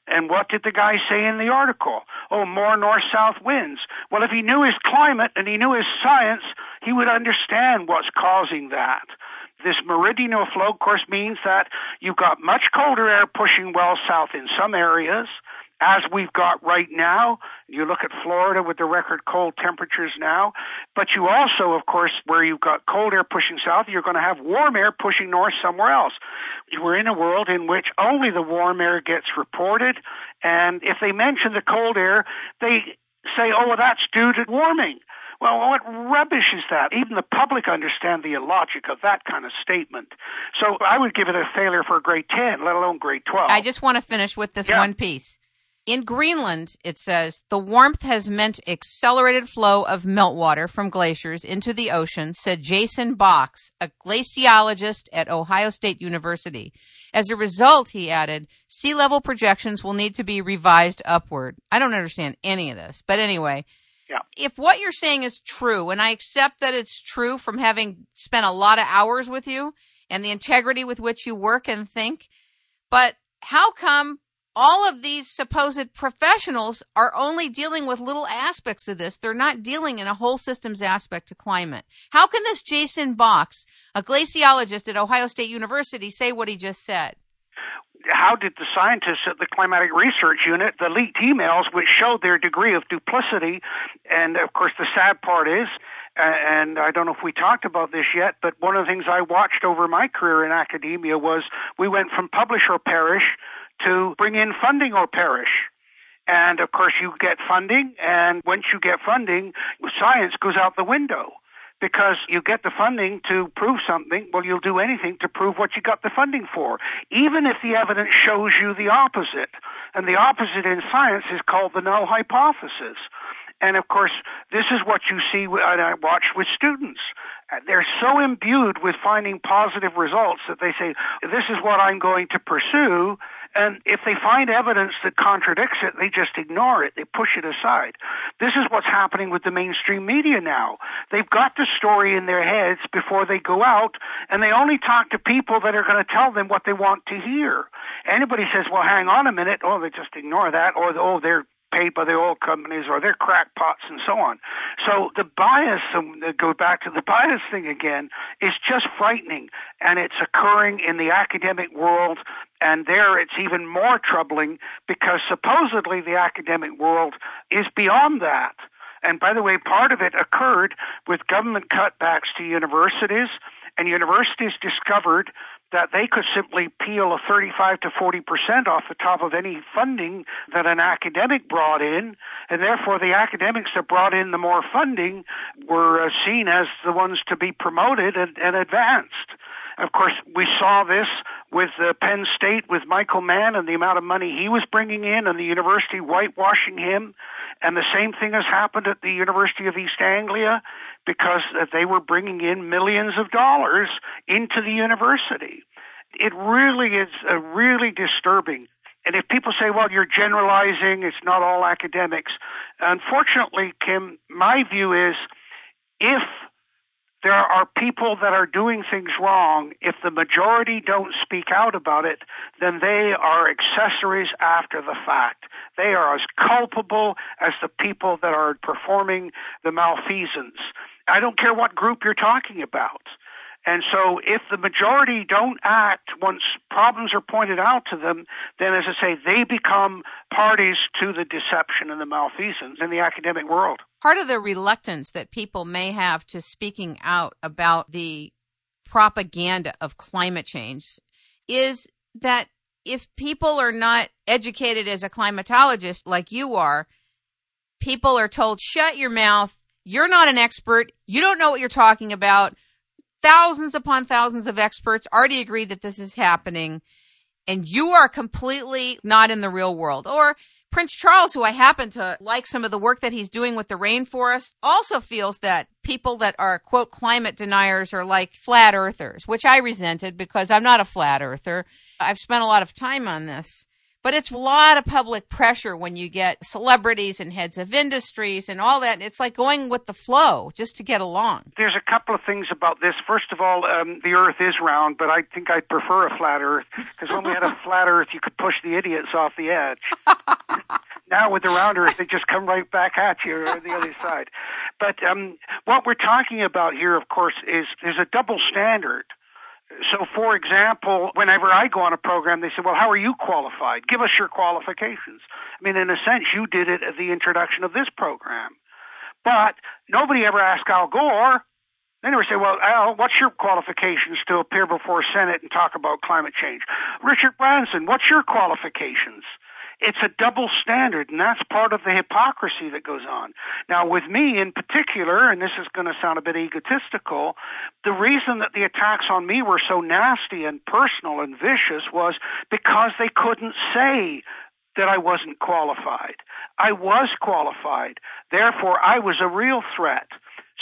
And what did the guy say in the article? Oh, more north south winds. Well, if he knew his climate and he knew his science, he would understand what's causing that. This meridional flow, of course, means that you've got much colder air pushing well south in some areas as we've got right now. You look at Florida with the record cold temperatures now, but you also, of course, where you've got cold air pushing south, you're going to have warm air pushing north somewhere else. We're in a world in which only the warm air gets reported, and if they mention the cold air, they say, oh, well, that's due to warming. Well, what rubbish is that? Even the public understand the illogic of that kind of statement. So I would give it a failure for grade 10, let alone grade 12. I just want to finish with this Yeah. one piece. In Greenland, it says the warmth has meant accelerated flow of meltwater from glaciers into the ocean, said Jason Box, a glaciologist at Ohio State University. As a result, he added, sea level projections will need to be revised upward. I don't understand any of this, but anyway. Yeah. If what you're saying is true, and I accept that it's true from having spent a lot of hours with you and the integrity with which you work and think, but how come all of these supposed professionals are only dealing with little aspects of this? They're not dealing in a whole systems aspect to climate. How can this Jason Box, a glaciologist at Ohio State University, say what he just said? how did the scientists at the Climatic Research Unit, the leaked emails which showed their degree of duplicity, and of course the sad part is, and I don't know if we talked about this yet, but one of the things I watched over my career in academia was we went from publish or perish to bring in funding or perish. And of course you get funding, and once you get funding, science goes out the window because you get the funding to prove something, well, you'll do anything to prove what you got the funding for, even if the evidence shows you the opposite. And the opposite in science is called the null hypothesis. And of course, this is what you see, and I watch with students. They're so imbued with finding positive results that they say, this is what I'm going to pursue. And if they find evidence that contradicts it, they just ignore it. They push it aside. This is what's happening with the mainstream media now. They've got the story in their heads before they go out, and they only talk to people that are going to tell them what they want to hear. Anybody says, well, hang on a minute, oh, they just ignore that, or, oh, they're paid by the oil companies or they're crackpots and so on. So the bias, um, go back to the bias thing again, is just frightening and it's occurring in the academic world and there it's even more troubling because supposedly the academic world is beyond that. And by the way, part of it occurred with government cutbacks to universities and universities discovered that they could simply peel a 35 to 40 percent off the top of any funding that an academic brought in, and therefore the academics that brought in the more funding were uh, seen as the ones to be promoted and, and advanced. Of course, we saw this with uh, Penn State with Michael Mann and the amount of money he was bringing in, and the university whitewashing him. And the same thing has happened at the University of East Anglia because uh, they were bringing in millions of dollars into the university. It really is uh, really disturbing. And if people say, well, you're generalizing, it's not all academics. Unfortunately, Kim, my view is if there are people that are doing things wrong, if the majority don't speak out about it, then they are accessories after the fact. They are as culpable as the people that are performing the malfeasance. I don't care what group you're talking about. And so if the majority don't act once problems are pointed out to them, then as I say, they become parties to the deception and the malfeasance in the academic world. Part of the reluctance that people may have to speaking out about the propaganda of climate change is that if people are not educated as a climatologist like you are, people are told, shut your mouth. You're not an expert. You don't know what you're talking about thousands upon thousands of experts already agree that this is happening and you are completely not in the real world. Or Prince Charles, who I happen to like some of the work that he's doing with the rainforest, also feels that people that are quote climate deniers are like flat earthers, which I resented because I'm not a flat earther. I've spent a lot of time on this. But it's a lot of public pressure when you get celebrities and heads of industries and all that. It's like going with the flow just to get along. There's a couple of things about this. First of all, um, the Earth is round, but I think I prefer a flat Earth because when we had a flat Earth, you could push the idiots off the edge. now with the round Earth, they just come right back at you on the other side. But um, what we're talking about here, of course, is there's a double standard So, for example, whenever I go on a program, they say, Well, how are you qualified? Give us your qualifications. I mean, in a sense, you did it at the introduction of this program. But nobody ever asked Al Gore. They never say, Well, Al, what's your qualifications to appear before Senate and talk about climate change? Richard Branson, what's your qualifications? It's a double standard, and that's part of the hypocrisy that goes on. Now, with me in particular, and this is going to sound a bit egotistical, the reason that the attacks on me were so nasty and personal and vicious was because they couldn't say that I wasn't qualified. I was qualified. Therefore, I was a real threat.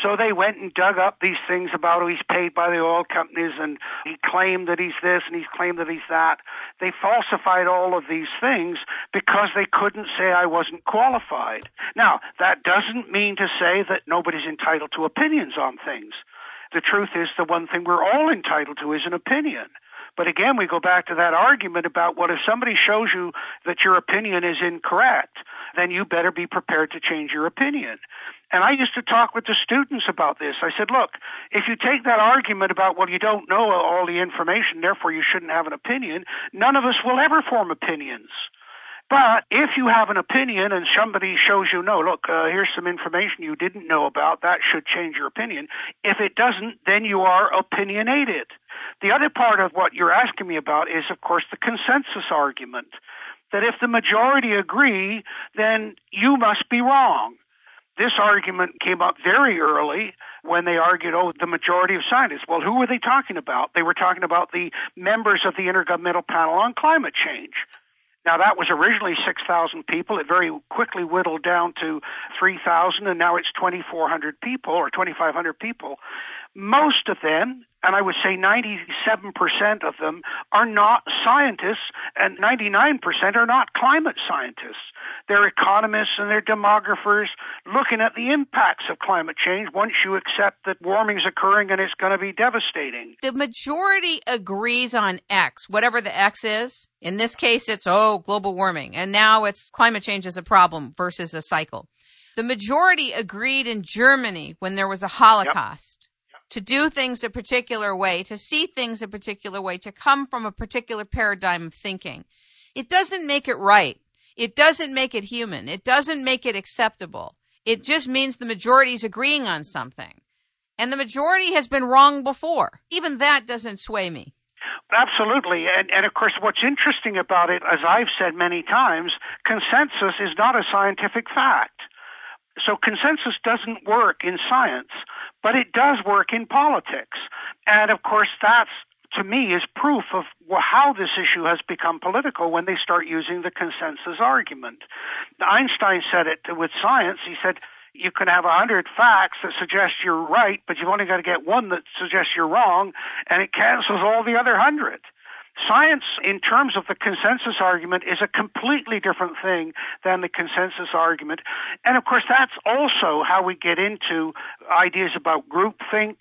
So they went and dug up these things about he's paid by the oil companies and he claimed that he's this and he's claimed that he's that. They falsified all of these things because they couldn't say I wasn't qualified. Now, that doesn't mean to say that nobody's entitled to opinions on things. The truth is, the one thing we're all entitled to is an opinion. But again, we go back to that argument about what if somebody shows you that your opinion is incorrect, then you better be prepared to change your opinion. And I used to talk with the students about this. I said, look, if you take that argument about, well, you don't know all the information, therefore you shouldn't have an opinion, none of us will ever form opinions. But if you have an opinion and somebody shows you, no, look, uh, here's some information you didn't know about, that should change your opinion. If it doesn't, then you are opinionated. The other part of what you're asking me about is, of course, the consensus argument. That if the majority agree, then you must be wrong. This argument came up very early when they argued, oh, the majority of scientists. Well, who were they talking about? They were talking about the members of the Intergovernmental Panel on Climate Change. Now, that was originally 6,000 people. It very quickly whittled down to 3,000, and now it's 2,400 people or 2,500 people. Most of them and I would say 97% of them are not scientists, and 99% are not climate scientists. They're economists and they're demographers looking at the impacts of climate change once you accept that warming is occurring and it's going to be devastating. The majority agrees on X, whatever the X is. In this case, it's, oh, global warming. And now it's climate change is a problem versus a cycle. The majority agreed in Germany when there was a Holocaust. Yep to do things a particular way, to see things a particular way, to come from a particular paradigm of thinking. It doesn't make it right. It doesn't make it human. It doesn't make it acceptable. It just means the majority is agreeing on something. And the majority has been wrong before. Even that doesn't sway me. Absolutely. And, and of course, what's interesting about it, as I've said many times, consensus is not a scientific fact. So consensus doesn't work in science but it does work in politics. And of course, that's to me is proof of how this issue has become political when they start using the consensus argument. Einstein said it with science. He said, you can have a hundred facts that suggest you're right, but you've only got to get one that suggests you're wrong, and it cancels all the other hundred. Science, in terms of the consensus argument, is a completely different thing than the consensus argument. And of course, that's also how we get into ideas about groupthink,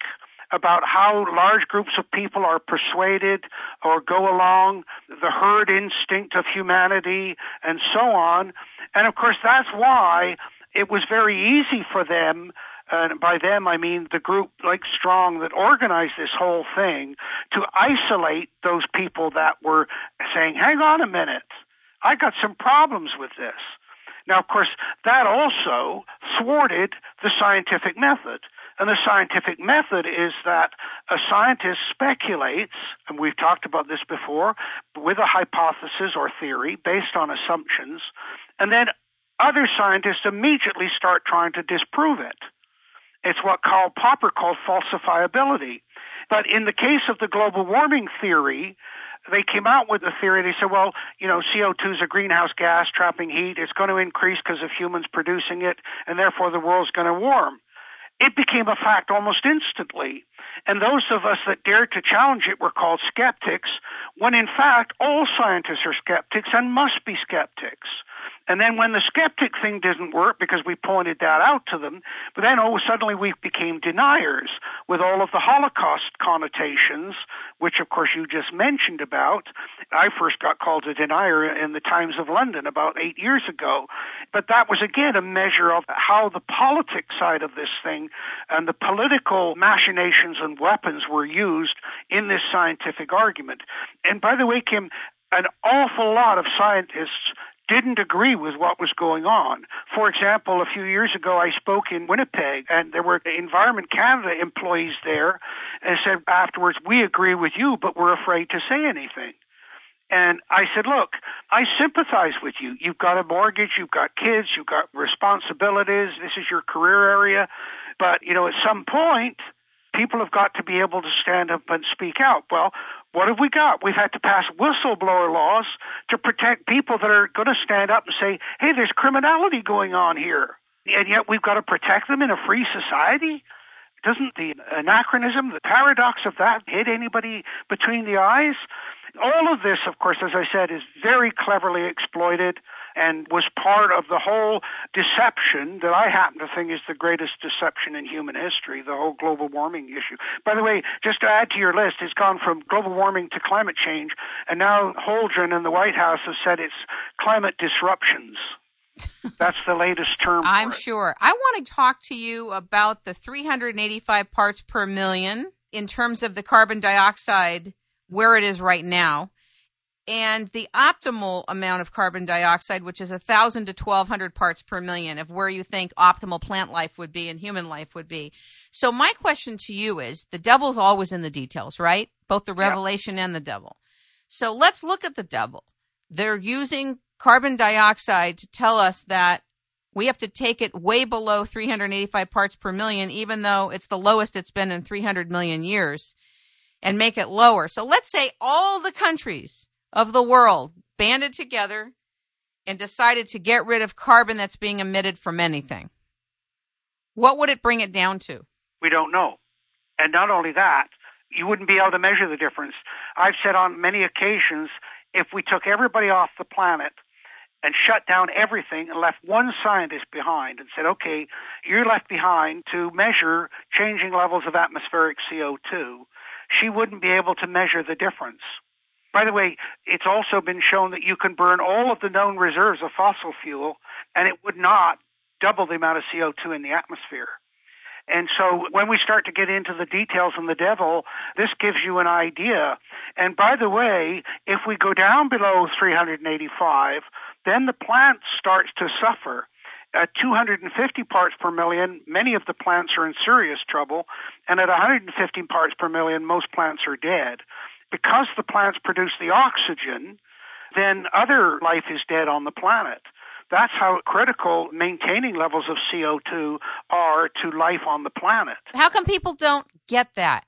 about how large groups of people are persuaded or go along, the herd instinct of humanity, and so on. And of course, that's why it was very easy for them and by them I mean the group like Strong that organized this whole thing to isolate those people that were saying, hang on a minute, I got some problems with this. Now, of course, that also thwarted the scientific method. And the scientific method is that a scientist speculates, and we've talked about this before, with a hypothesis or theory based on assumptions, and then other scientists immediately start trying to disprove it. It's what Karl Popper called falsifiability. But in the case of the global warming theory, they came out with a theory. They said, well, you know, CO2 is a greenhouse gas trapping heat. It's going to increase because of humans producing it, and therefore the world's going to warm. It became a fact almost instantly. And those of us that dared to challenge it were called skeptics, when in fact all scientists are skeptics and must be skeptics. And then when the skeptic thing didn't work because we pointed that out to them, but then oh suddenly we became deniers with all of the Holocaust connotations, which of course you just mentioned about. I first got called a denier in the Times of London about eight years ago. But that was again a measure of how the politics side of this thing and the political machinations and weapons were used in this scientific argument. And by the way, Kim, an awful lot of scientists didn't agree with what was going on. For example, a few years ago, I spoke in Winnipeg, and there were Environment Canada employees there, and said afterwards, "We agree with you, but we're afraid to say anything." And I said, look, I sympathize with you. You've got a mortgage, you've got kids, you've got responsibilities. This is your career area. But, you know, at some point, people have got to be able to stand up and speak out. Well, what have we got? We've had to pass whistleblower laws to protect people that are going to stand up and say, hey, there's criminality going on here. And yet we've got to protect them in a free society? Doesn't the anachronism, the paradox of that hit anybody between the eyes? All of this, of course, as I said, is very cleverly exploited and was part of the whole deception that I happen to think is the greatest deception in human history, the whole global warming issue. By the way, just to add to your list, it's gone from global warming to climate change, and now Holdren and the White House have said it's climate disruptions. That's the latest term. I'm sure. I want to talk to you about the 385 parts per million in terms of the carbon dioxide where it is right now and the optimal amount of carbon dioxide, which is 1,000 to 1,200 parts per million of where you think optimal plant life would be and human life would be. So my question to you is, the devil's always in the details, right? Both the revelation yep. and the devil. So let's look at the devil. They're using carbon dioxide to tell us that we have to take it way below 385 parts per million, even though it's the lowest it's been in 300 million years and make it lower. So let's say all the countries of the world banded together and decided to get rid of carbon that's being emitted from anything. What would it bring it down to? We don't know. And not only that, you wouldn't be able to measure the difference. I've said on many occasions if we took everybody off the planet and shut down everything and left one scientist behind and said, okay, you're left behind to measure changing levels of atmospheric CO2, she wouldn't be able to measure the difference. By the way, it's also been shown that you can burn all of the known reserves of fossil fuel and it would not double the amount of CO2 in the atmosphere. And so when we start to get into the details and the devil, this gives you an idea. And by the way, if we go down below 385, then the plant starts to suffer. Uh, at 250 parts per million, many of the plants are in serious trouble. And at 150 parts per million, most plants are dead because the plants produce the oxygen, then other life is dead on the planet. That's how critical maintaining levels of CO2 are to life on the planet. How come people don't get that?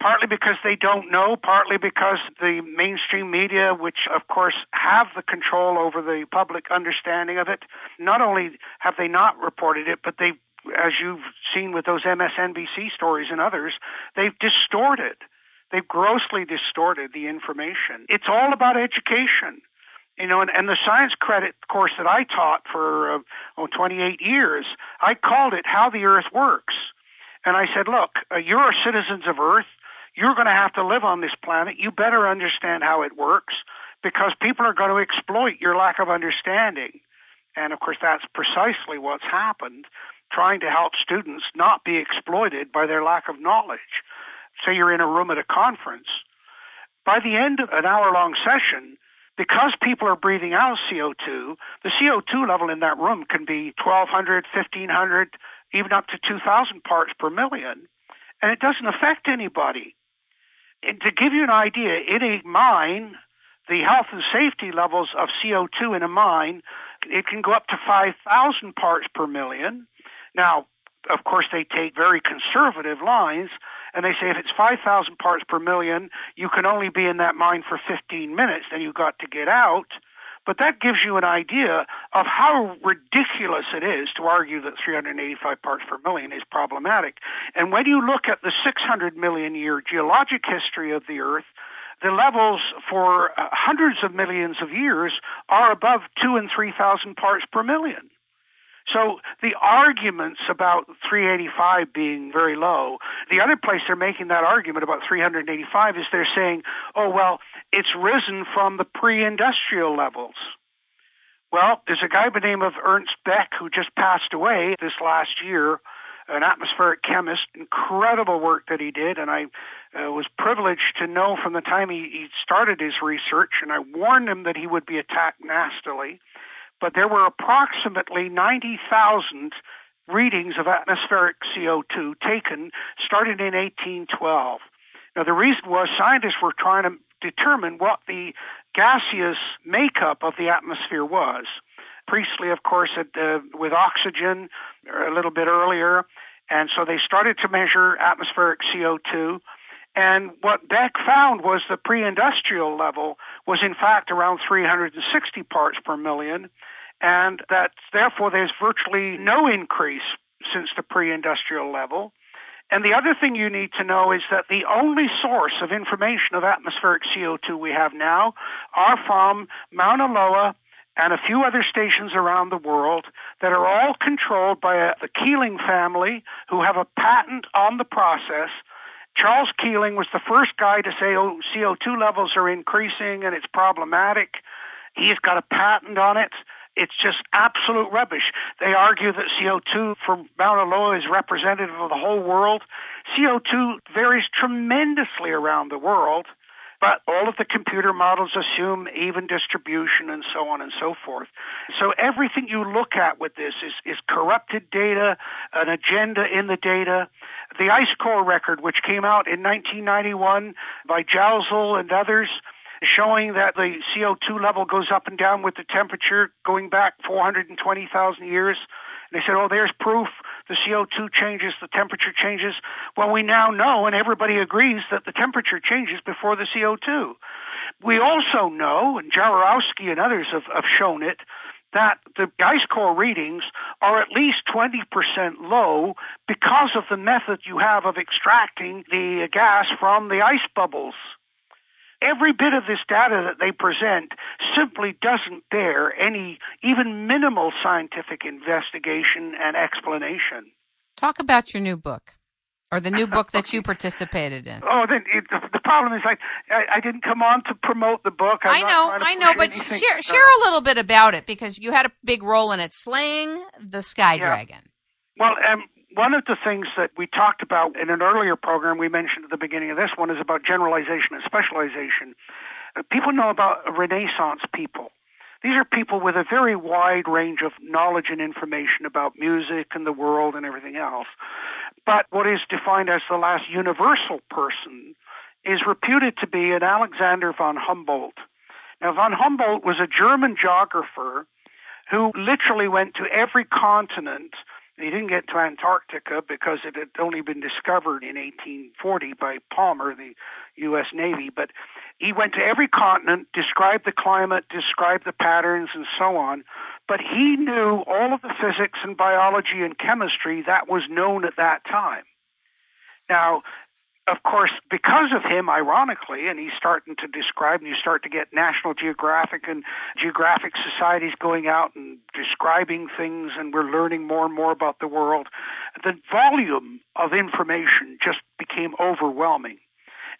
Partly because they don't know, partly because the mainstream media, which of course have the control over the public understanding of it, not only have they not reported it, but they, as you've seen with those MSNBC stories and others, they've distorted They've grossly distorted the information. It's all about education. You know, and, and the science credit course that I taught for uh, oh, 28 years, I called it How the Earth Works. And I said, look, uh, you're citizens of Earth. You're going to have to live on this planet. You better understand how it works because people are going to exploit your lack of understanding. And of course, that's precisely what's happened, trying to help students not be exploited by their lack of knowledge say you're in a room at a conference, by the end of an hour long session, because people are breathing out CO2, the CO2 level in that room can be 1,200, 1,500, even up to 2,000 parts per million. And it doesn't affect anybody. And to give you an idea, in a mine, the health and safety levels of CO2 in a mine, it can go up to 5,000 parts per million. Now, of course, they take very conservative lines, and they say if it's 5,000 parts per million, you can only be in that mine for 15 minutes, then you've got to get out. But that gives you an idea of how ridiculous it is to argue that 385 parts per million is problematic. And when you look at the 600 million year geologic history of the Earth, the levels for uh, hundreds of millions of years are above two and three thousand parts per million. So the arguments about 385 being very low, the other place they're making that argument about 385 is they're saying, oh, well, it's risen from the pre industrial levels. Well, there's a guy by the name of Ernst Beck who just passed away this last year, an atmospheric chemist. Incredible work that he did, and I uh, was privileged to know from the time he, he started his research, and I warned him that he would be attacked nastily. But there were approximately 90,000 readings of atmospheric CO2 taken starting in 1812. Now, the reason was scientists were trying to determine what the gaseous makeup of the atmosphere was. Priestley, of course, had, uh, with oxygen a little bit earlier, and so they started to measure atmospheric CO2. And what Beck found was the pre industrial level was in fact around 360 parts per million, and that therefore there's virtually no increase since the pre industrial level. And the other thing you need to know is that the only source of information of atmospheric CO2 we have now are from Mauna Loa and a few other stations around the world that are all controlled by a, the Keeling family who have a patent on the process. Charles Keeling was the first guy to say, oh, CO2 levels are increasing and it's problematic. He's got a patent on it. It's just absolute rubbish. They argue that CO2 from Mauna Loa is representative of the whole world. CO2 varies tremendously around the world, but all of the computer models assume even distribution and so on and so forth. So everything you look at with this is, is corrupted data, an agenda in the data. The ice core record, which came out in 1991 by Jouzel and others, showing that the CO2 level goes up and down with the temperature going back 420,000 years. They said, oh, there's proof the CO2 changes, the temperature changes. Well, we now know, and everybody agrees, that the temperature changes before the CO2. We also know, and Jaworowski and others have, have shown it, that the ice core readings are at least 20% low because of the method you have of extracting the gas from the ice bubbles every bit of this data that they present simply doesn't bear any even minimal scientific investigation and explanation. Talk about your new book. Or the new book that you participated in. Oh, then it, the, problem is I, I, I didn't come on to promote the book. I'm i know, I know, but anything. share share a little bit about it because you had a big role in it, slaying the Sky yeah. Dragon. Well, um, one of the things that we talked about in an earlier program we mentioned at the beginning of this one is about generalization and specialization. Uh, people know about Renaissance people. These are people with a very wide range of knowledge and information about music and the world and everything else. But what is defined as the last universal person is reputed to be an Alexander von Humboldt. Now, von Humboldt was a German geographer who literally went to every continent he didn't get to Antarctica because it had only been discovered in 1840 by Palmer, the U.S. Navy. But he went to every continent, described the climate, described the patterns, and so on. But he knew all of the physics and biology and chemistry that was known at that time. Now, of course, because of him, ironically, and he's starting to describe, and you start to get National Geographic and Geographic societies going out and describing things, and we're learning more and more about the world. The volume of information just became overwhelming.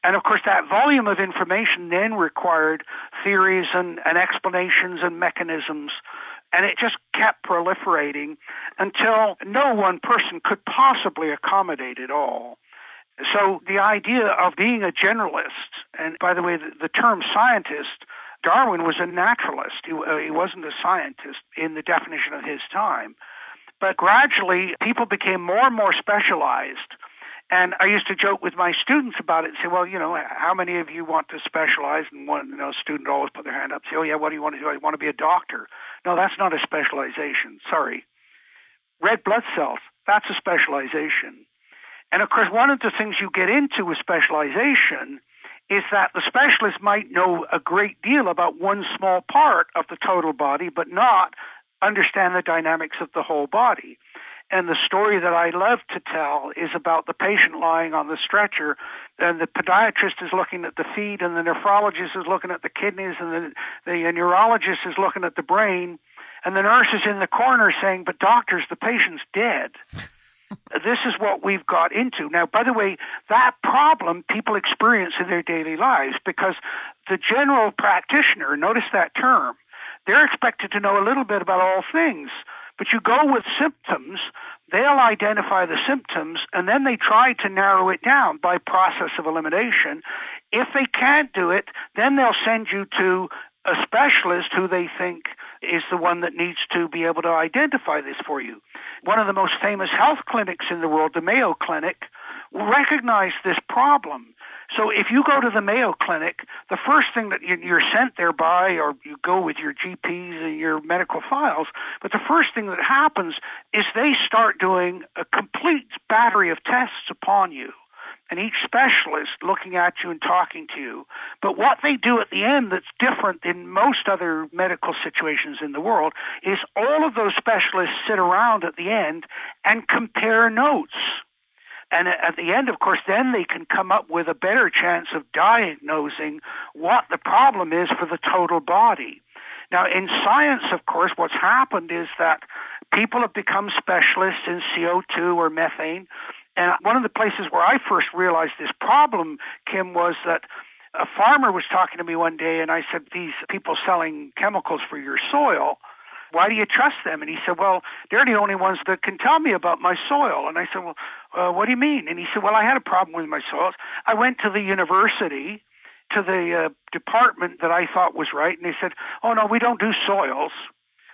And of course, that volume of information then required theories and, and explanations and mechanisms and it just kept proliferating until no one person could possibly accommodate it all. So the idea of being a generalist, and by the way, the, the term scientist, Darwin was a naturalist. He, uh, he wasn't a scientist in the definition of his time. But gradually, people became more and more specialized. And I used to joke with my students about it and say, well, you know, how many of you want to specialize? And one you know, student always put their hand up, and say, oh, yeah, what do you want to do? I want to be a doctor. No, that's not a specialization. Sorry. Red blood cells, that's a specialization. And of course, one of the things you get into with specialization is that the specialist might know a great deal about one small part of the total body, but not understand the dynamics of the whole body. And the story that I love to tell is about the patient lying on the stretcher, and the podiatrist is looking at the feet, and the nephrologist is looking at the kidneys, and the, the neurologist is looking at the brain, and the nurse is in the corner saying, But doctors, the patient's dead. this is what we've got into. Now, by the way, that problem people experience in their daily lives because the general practitioner, notice that term, they're expected to know a little bit about all things. But you go with symptoms, they'll identify the symptoms, and then they try to narrow it down by process of elimination. If they can't do it, then they'll send you to a specialist who they think is the one that needs to be able to identify this for you. One of the most famous health clinics in the world, the Mayo Clinic, recognized this problem. So if you go to the Mayo Clinic, the first thing that you're sent there by, or you go with your GPs and your medical files, but the first thing that happens is they start doing a complete battery of tests upon you and each specialist looking at you and talking to you. But what they do at the end that's different than most other medical situations in the world is all of those specialists sit around at the end and compare notes. And at the end, of course, then they can come up with a better chance of diagnosing what the problem is for the total body. Now, in science, of course, what's happened is that people have become specialists in CO2 or methane and one of the places where I first realized this problem, Kim, was that a farmer was talking to me one day and I said, These people selling chemicals for your soil, why do you trust them? And he said, Well, they're the only ones that can tell me about my soil. And I said, Well, uh, what do you mean? And he said, Well, I had a problem with my soils. I went to the university, to the uh, department that I thought was right, and they said, Oh, no, we don't do soils.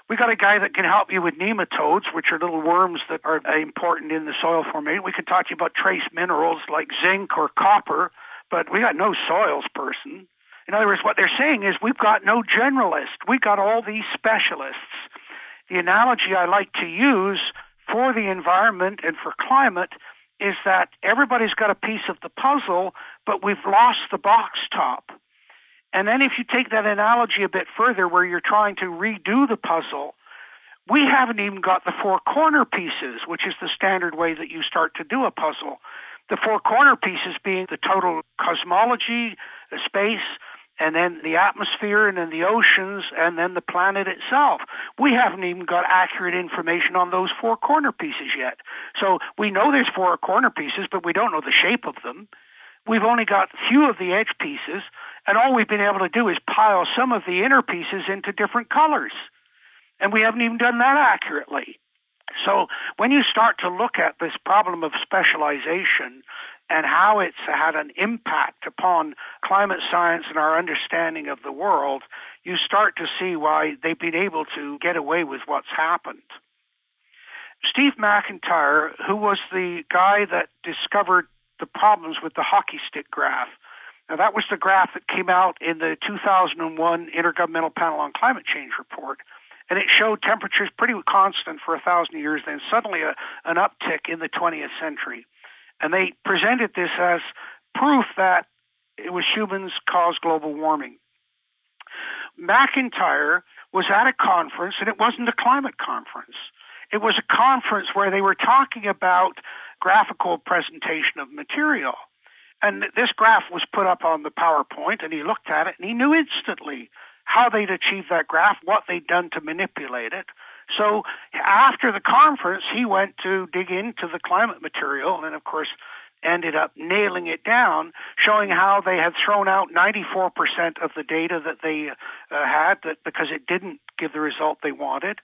We got a guy that can help you with nematodes, which are little worms that are important in the soil formation. We can talk to you about trace minerals like zinc or copper, but we got no soils person. In other words, what they're saying is we've got no generalist. We've got all these specialists. The analogy I like to use for the environment and for climate is that everybody's got a piece of the puzzle, but we've lost the box top. And then if you take that analogy a bit further where you're trying to redo the puzzle, we haven't even got the four corner pieces, which is the standard way that you start to do a puzzle. The four corner pieces being the total cosmology, the space, and then the atmosphere, and then the oceans, and then the planet itself. We haven't even got accurate information on those four corner pieces yet. So we know there's four corner pieces, but we don't know the shape of them. We've only got few of the edge pieces, and all we've been able to do is pile some of the inner pieces into different colors. And we haven't even done that accurately. So when you start to look at this problem of specialization and how it's had an impact upon climate science and our understanding of the world, you start to see why they've been able to get away with what's happened. Steve McIntyre, who was the guy that discovered the problems with the hockey stick graph, now, that was the graph that came out in the 2001 Intergovernmental Panel on Climate Change report. And it showed temperatures pretty constant for a thousand years, then suddenly a, an uptick in the 20th century. And they presented this as proof that it was humans caused global warming. McIntyre was at a conference, and it wasn't a climate conference. It was a conference where they were talking about graphical presentation of material. And this graph was put up on the PowerPoint, and he looked at it, and he knew instantly how they'd achieved that graph, what they'd done to manipulate it. So after the conference, he went to dig into the climate material, and of course, ended up nailing it down, showing how they had thrown out 94% of the data that they uh, had that because it didn't give the result they wanted.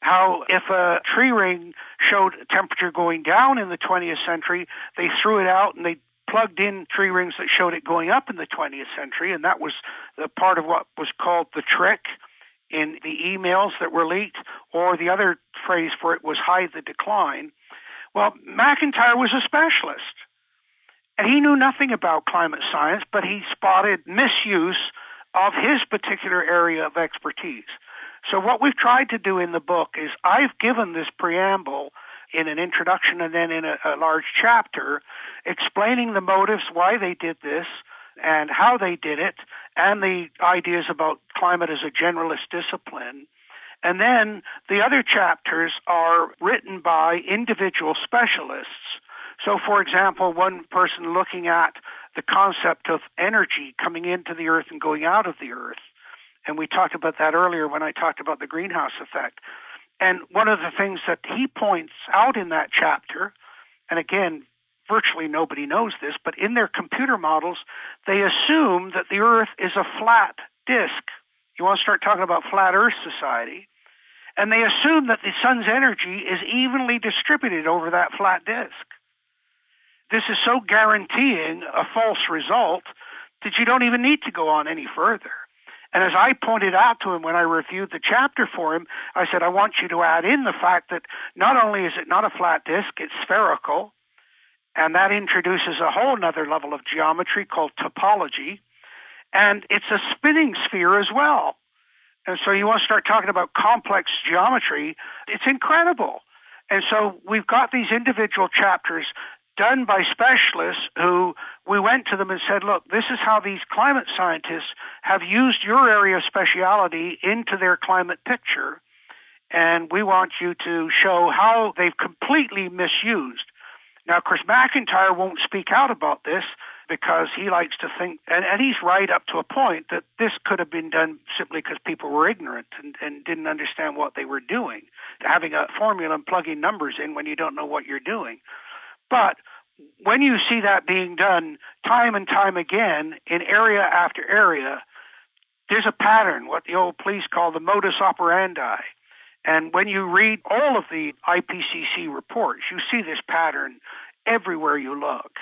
How if a tree ring showed temperature going down in the 20th century, they threw it out and they plugged in tree rings that showed it going up in the 20th century, and that was the part of what was called the trick in the emails that were leaked, or the other phrase for it was hide the decline. Well, McIntyre was a specialist, and he knew nothing about climate science, but he spotted misuse of his particular area of expertise. So, what we've tried to do in the book is I've given this preamble in an introduction and then in a, a large chapter explaining the motives, why they did this, and how they did it, and the ideas about climate as a generalist discipline. And then the other chapters are written by individual specialists. So, for example, one person looking at the concept of energy coming into the earth and going out of the earth. And we talked about that earlier when I talked about the greenhouse effect. And one of the things that he points out in that chapter, and again, virtually nobody knows this, but in their computer models, they assume that the earth is a flat disk. You want to start talking about flat earth society. And they assume that the sun's energy is evenly distributed over that flat disk. This is so guaranteeing a false result that you don't even need to go on any further. And as I pointed out to him when I reviewed the chapter for him, I said, I want you to add in the fact that not only is it not a flat disk, it's spherical, and that introduces a whole other level of geometry called topology, and it's a spinning sphere as well. And so you want to start talking about complex geometry, it's incredible. And so we've got these individual chapters done by specialists who we went to them and said, look, this is how these climate scientists have used your area of speciality into their climate picture. And we want you to show how they've completely misused. Now, Chris McIntyre won't speak out about this because he likes to think, and, and he's right up to a point, that this could have been done simply because people were ignorant and, and didn't understand what they were doing. Having a formula and plugging numbers in when you don't know what you're doing. But when you see that being done time and time again in area after area, there's a pattern, what the old police call the modus operandi. And when you read all of the IPCC reports, you see this pattern everywhere you look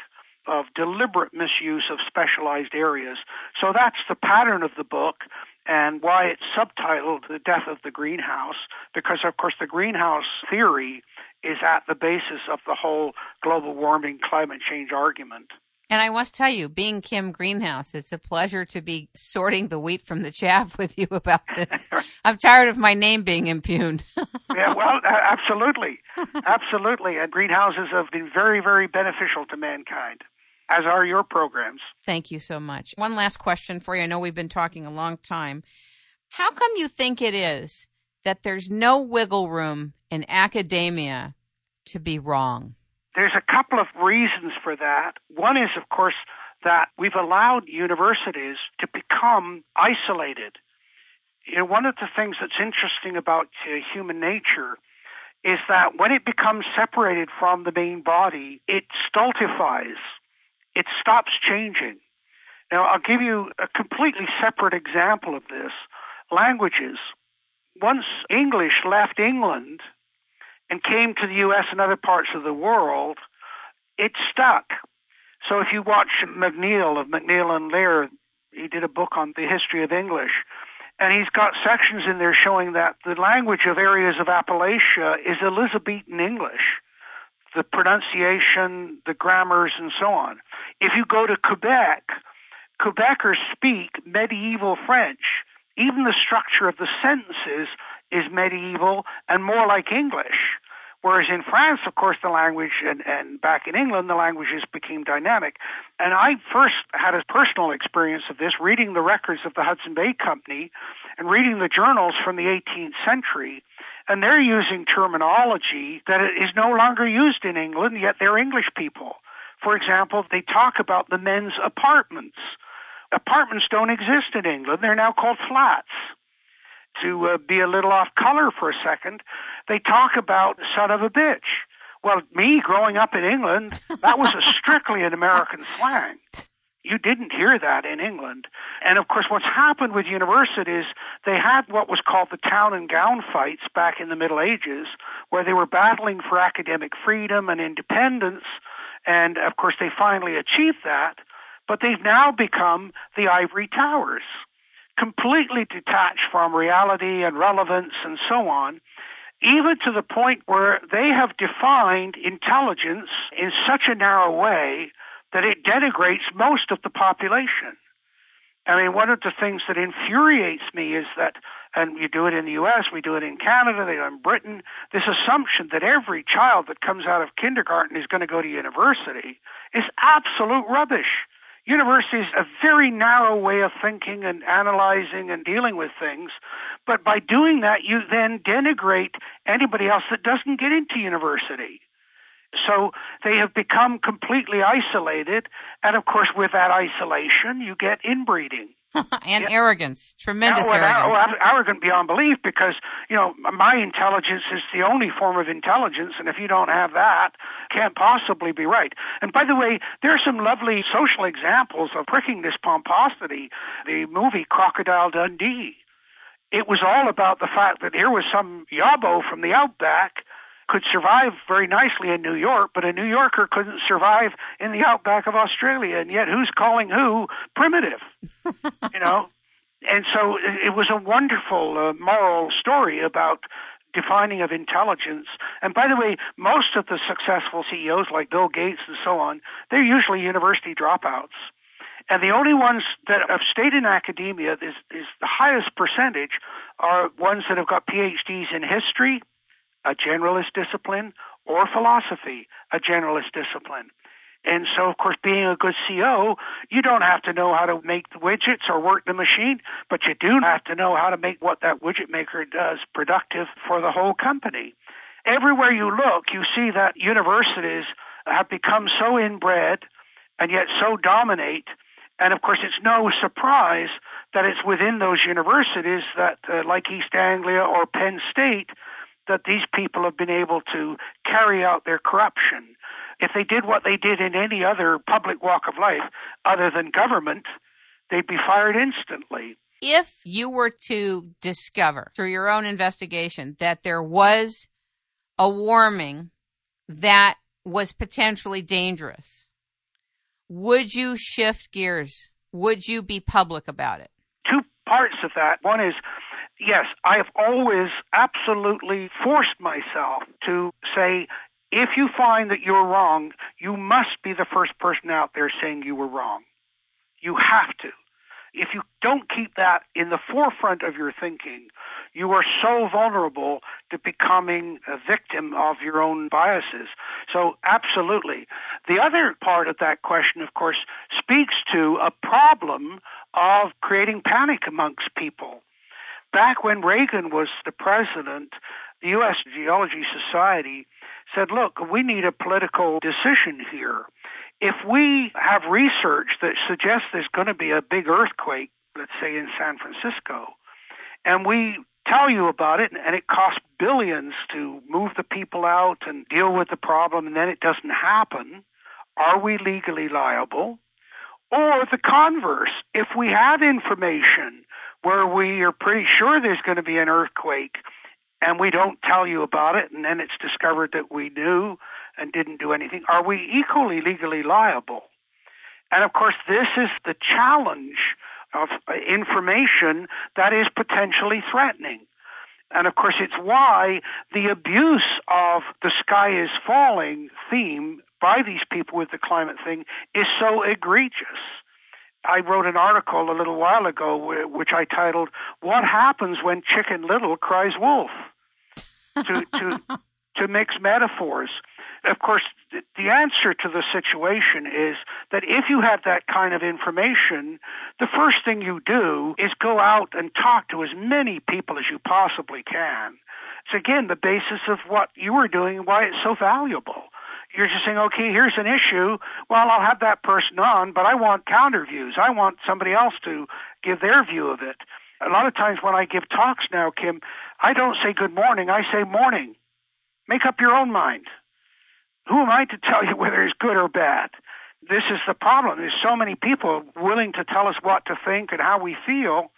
of deliberate misuse of specialized areas. So that's the pattern of the book and why it's subtitled The Death of the Greenhouse, because of course the greenhouse theory is at the basis of the whole global warming climate change argument. And I must tell you, being Kim Greenhouse, it's a pleasure to be sorting the wheat from the chaff with you about this. I'm tired of my name being impugned. yeah, well, absolutely. Absolutely. And greenhouses have been very, very beneficial to mankind, as are your programs. Thank you so much. One last question for you. I know we've been talking a long time. How come you think it is that there's no wiggle room in academia to be wrong? There's a couple of reasons for that. One is, of course, that we've allowed universities to become isolated. You know, one of the things that's interesting about uh, human nature is that when it becomes separated from the main body, it stultifies. It stops changing. Now, I'll give you a completely separate example of this. Languages once English left England and came to the US and other parts of the world, it stuck. So if you watch MacNeil of MacNeil and Lehrer, he did a book on the history of English, and he's got sections in there showing that the language of areas of Appalachia is Elizabethan English. The pronunciation, the grammars, and so on. If you go to Quebec, Quebecers speak medieval French even the structure of the sentences is medieval and more like English. Whereas in France, of course, the language, and, and back in England, the languages became dynamic. And I first had a personal experience of this reading the records of the Hudson Bay Company and reading the journals from the 18th century. And they're using terminology that is no longer used in England, yet they're English people. For example, they talk about the men's apartments apartments don't exist in England. They're now called flats. To uh, be a little off color for a second, they talk about son of a bitch. Well, me growing up in England, that was a strictly an American slang. You didn't hear that in England. And of course, what's happened with universities, they had what was called the town and gown fights back in the Middle Ages, where they were battling for academic freedom and independence. And of course, they finally achieved that but they've now become the ivory towers, completely detached from reality and relevance and so on, even to the point where they have defined intelligence in such a narrow way that it denigrates most of the population. I mean, one of the things that infuriates me is that, and you do it in the US, we do it in Canada, they do it in Britain, this assumption that every child that comes out of kindergarten is going to go to university is absolute rubbish university is a very narrow way of thinking and analyzing and dealing with things. But by doing that, you then denigrate anybody else that doesn't get into university. So they have become completely isolated. And of course, with that isolation, you get inbreeding. and yeah. arrogance, tremendous well, arrogance. arrogant beyond belief because, you know, my intelligence is the only form of intelligence, and if you don't have that, can't possibly be right. And by the way, there are some lovely social examples of pricking this pomposity. The movie Crocodile Dundee. It was all about the fact that here was some yabo from the outback could survive very nicely in New York, but a New Yorker couldn't survive in the outback of Australia. And yet, who's calling who primitive? you know? And so it was a wonderful uh, moral story about defining of intelligence. And by the way, most of the successful CEOs like Bill Gates and so on, they're usually university dropouts. And the only ones that have stayed in academia is, is the highest percentage are ones that have got PhDs in history, a generalist discipline, or philosophy, a generalist discipline. And so, of course, being a good CEO, you don't have to know how to make the widgets or work the machine, but you do have to know how to make what that widget maker does productive for the whole company. Everywhere you look, you see that universities have become so inbred and yet so dominate. And of course, it's no surprise that it's within those universities that, uh, like East Anglia or Penn State, that these people have been able to carry out their corruption. If they did what they did in any other public walk of life other than government, they'd be fired instantly. If you were to discover through your own investigation that there was a warming that was potentially dangerous, would you shift gears? Would you be public about it? Two parts of that. One is yes, I have always absolutely forced myself to say, if you find that you're wrong, you must be the first person out there saying you were wrong. You have to. If you don't keep that in the forefront of your thinking, you are so vulnerable to becoming a victim of your own biases. So, absolutely. The other part of that question, of course, speaks to a problem of creating panic amongst people back when Reagan was the president, the U.S. Geology Society said, look, we need a political decision here. If we have research that suggests there's going to be a big earthquake, let's say in San Francisco, and we tell you about it and it costs billions to move the people out and deal with the problem and then it doesn't happen, are we legally liable? Or the converse, if we have information where we are pretty sure there's going to be an earthquake and we don't tell you about it and then it's discovered that we knew and didn't do anything, are we equally legally liable? And of course, this is the challenge of uh, information that is potentially threatening. And of course, it's why the abuse of the sky is falling theme by these people with the climate thing is so egregious. I wrote an article a little while ago which I titled "What Happens When Chicken Little Cries Wolf." to to to mix metaphors. Of course, the answer to the situation is that if you have that kind of information, the first thing you do is go out and talk to as many people as you possibly can. It's again the basis of what you are doing and why it's so valuable you're just saying, okay, here's an issue. Well, I'll have that person on, but I want counter views. I want somebody else to give their view of it. A lot of times when I give talks now, Kim, I don't say good morning. I say morning. Make up your own mind. Who am I to tell you whether it's good or bad? This is the problem. There's so many people willing to tell us what to think and how we feel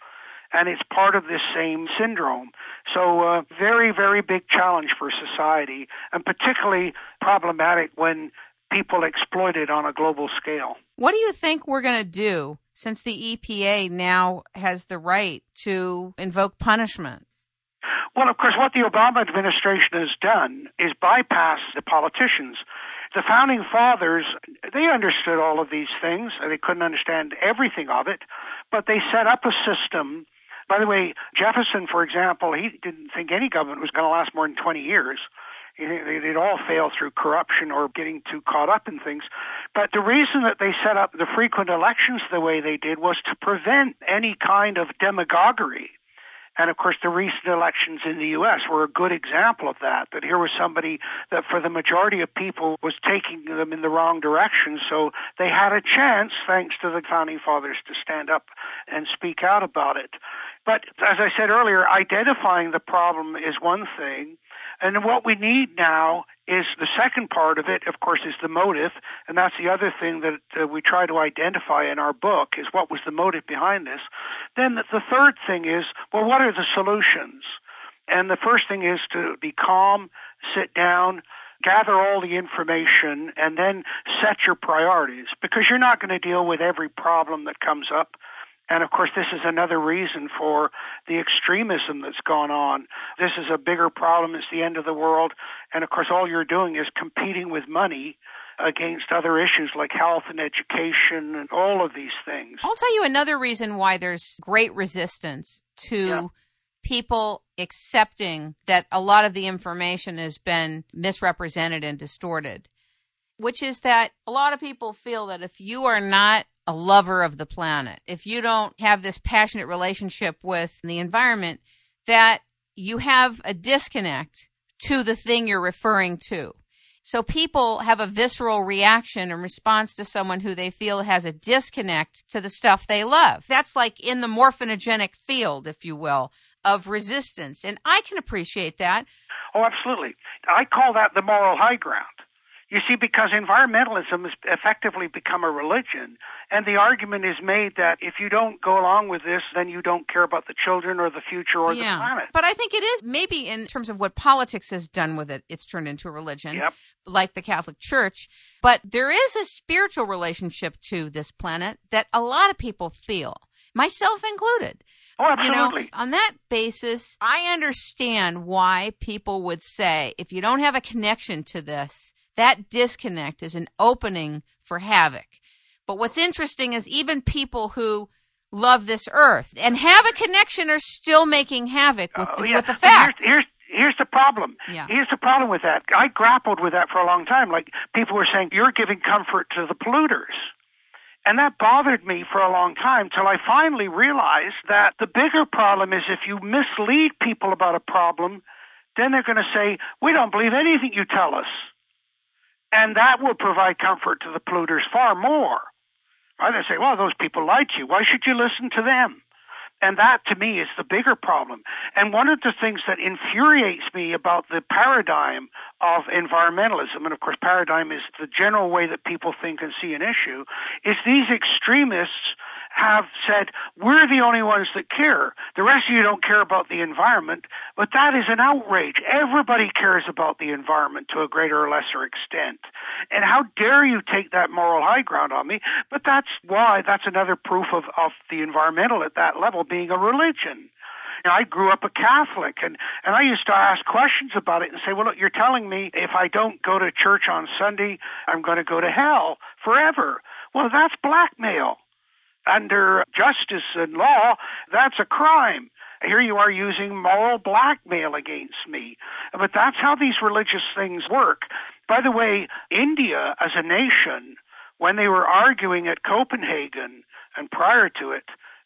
and it's part of this same syndrome. So, uh, very, very big challenge for society, and particularly problematic when people exploit it on a global scale. What do you think we're going to do since the EPA now has the right to invoke punishment? Well, of course, what the Obama administration has done is bypass the politicians. The founding fathers, they understood all of these things. They couldn't understand everything of it, but they set up a system by the way, Jefferson, for example, he didn't think any government was going to last more than 20 years. They'd all fail through corruption or getting too caught up in things. But the reason that they set up the frequent elections the way they did was to prevent any kind of demagoguery. And of course, the recent elections in the U.S. were a good example of that. That here was somebody that, for the majority of people, was taking them in the wrong direction. So they had a chance, thanks to the founding fathers, to stand up and speak out about it. But as I said earlier, identifying the problem is one thing. And what we need now is the second part of it, of course, is the motive, and that's the other thing that uh, we try to identify in our book is what was the motive behind this. Then the third thing is, well, what are the solutions? And the first thing is to be calm, sit down, gather all the information, and then set your priorities because you're not going to deal with every problem that comes up. And of course, this is another reason for the extremism that's gone on. This is a bigger problem. It's the end of the world. And of course, all you're doing is competing with money against other issues like health and education and all of these things. I'll tell you another reason why there's great resistance to yeah. people accepting that a lot of the information has been misrepresented and distorted, which is that a lot of people feel that if you are not a lover of the planet, if you don't have this passionate relationship with the environment, that you have a disconnect to the thing you're referring to. So people have a visceral reaction in response to someone who they feel has a disconnect to the stuff they love. That's like in the morphinogenic field, if you will, of resistance. And I can appreciate that. Oh, absolutely. I call that the moral high ground. You see, because environmentalism has effectively become a religion, and the argument is made that if you don't go along with this, then you don't care about the children or the future or yeah. the planet. But I think it is maybe in terms of what politics has done with it, it's turned into a religion, yep. like the Catholic Church. But there is a spiritual relationship to this planet that a lot of people feel, myself included. Oh, absolutely. You know, on that basis, I understand why people would say if you don't have a connection to this, that disconnect is an opening for havoc. But what's interesting is even people who love this earth and have a connection are still making havoc with, oh, yeah. with the fact. Here's, here's, here's the problem. Yeah. Here's the problem with that. I grappled with that for a long time. Like people were saying, you're giving comfort to the polluters. And that bothered me for a long time till I finally realized that the bigger problem is if you mislead people about a problem, then they're going to say, we don't believe anything you tell us. And that will provide comfort to the polluters far more. Right? They say, well, those people lied to you. Why should you listen to them? And that to me is the bigger problem. And one of the things that infuriates me about the paradigm of environmentalism, and of course paradigm is the general way that people think and see an issue, is these extremists have said, we're the only ones that care. The rest of you don't care about the environment. But that is an outrage. Everybody cares about the environment to a greater or lesser extent. And how dare you take that moral high ground on me? But that's why, that's another proof of, of the environmental at that level being a religion. And I grew up a Catholic, and, and I used to ask questions about it and say, well, look, you're telling me if I don't go to church on Sunday, I'm going to go to hell forever. Well, that's blackmail under justice and law, that's a crime. Here you are using moral blackmail against me. But that's how these religious things work. By the way, India as a nation, when they were arguing at Copenhagen and prior to it,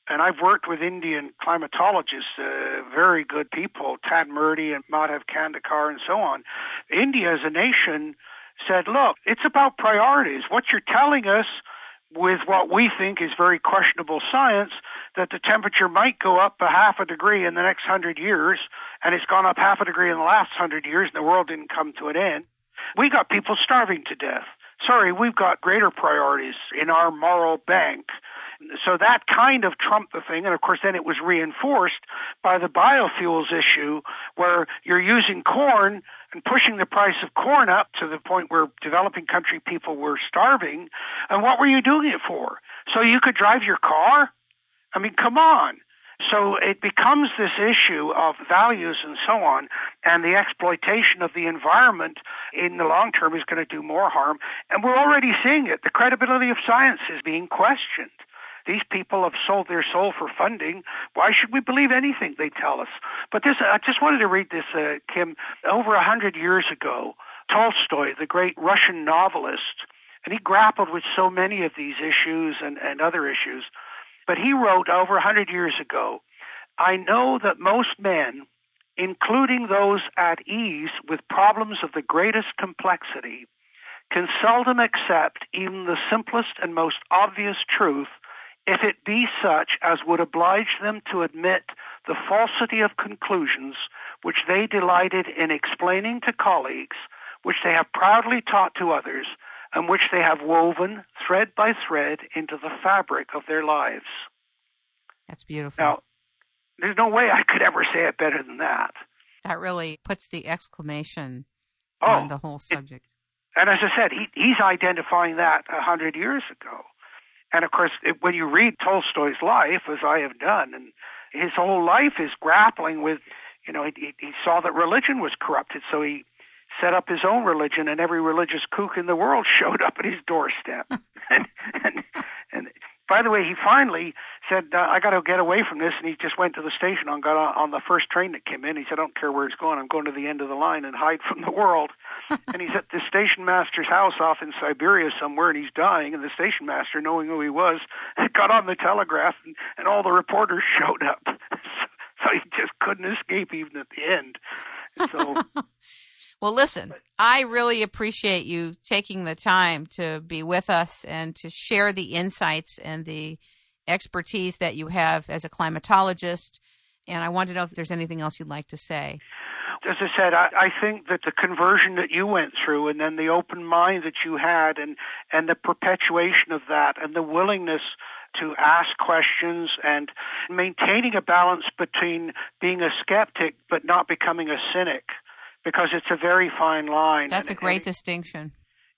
and I've worked with Indian climatologists, uh, very good people, Tad Murty and Madhav Khandekar and so on. India as a nation said, look, it's about priorities. What you're telling us with what we think is very questionable science that the temperature might go up a half a degree in the next hundred years, and it's gone up half a degree in the last hundred years, and the world didn't come to an end. We got people starving to death. Sorry, we've got greater priorities in our moral bank so that kind of trumped the thing. And of course, then it was reinforced by the biofuels issue where you're using corn and pushing the price of corn up to the point where developing country people were starving. And what were you doing it for? So you could drive your car? I mean, come on. So it becomes this issue of values and so on, and the exploitation of the environment in the long term is going to do more harm. And we're already seeing it. The credibility of science is being questioned. These people have sold their soul for funding. Why should we believe anything they tell us? But this, I just wanted to read this, uh, Kim. Over a hundred years ago, Tolstoy, the great Russian novelist, and he grappled with so many of these issues and, and other issues. But he wrote over a hundred years ago, I know that most men, including those at ease with problems of the greatest complexity, can seldom accept even the simplest and most obvious truth if it be such as would oblige them to admit the falsity of conclusions which they delighted in explaining to colleagues, which they have proudly taught to others, and which they have woven thread by thread into the fabric of their lives. That's beautiful. Now, there's no way I could ever say it better than that. That really puts the exclamation oh, on the whole subject. It, and as I said, he, he's identifying that a hundred years ago. And of course, it, when you read Tolstoy's life, as I have done, and his whole life is grappling with, you know, he, he saw that religion was corrupted, so he set up his own religion, and every religious kook in the world showed up at his doorstep. and, and, and by the way, he finally said, uh, "I got to get away from this," and he just went to the station and got on, on the first train that came in. He said, "I don't care where it's going. I'm going to the end of the line and hide from the world." and he's at the station master's house off in Siberia somewhere, and he's dying. And the station master, knowing who he was, got on the telegraph, and, and all the reporters showed up. so he just couldn't escape even at the end. So. Well, listen, I really appreciate you taking the time to be with us and to share the insights and the expertise that you have as a climatologist. And I want to know if there's anything else you'd like to say. As I said, I, I think that the conversion that you went through and then the open mind that you had and, and the perpetuation of that and the willingness to ask questions and maintaining a balance between being a skeptic but not becoming a cynic because it's a very fine line. That's and, a great and, distinction.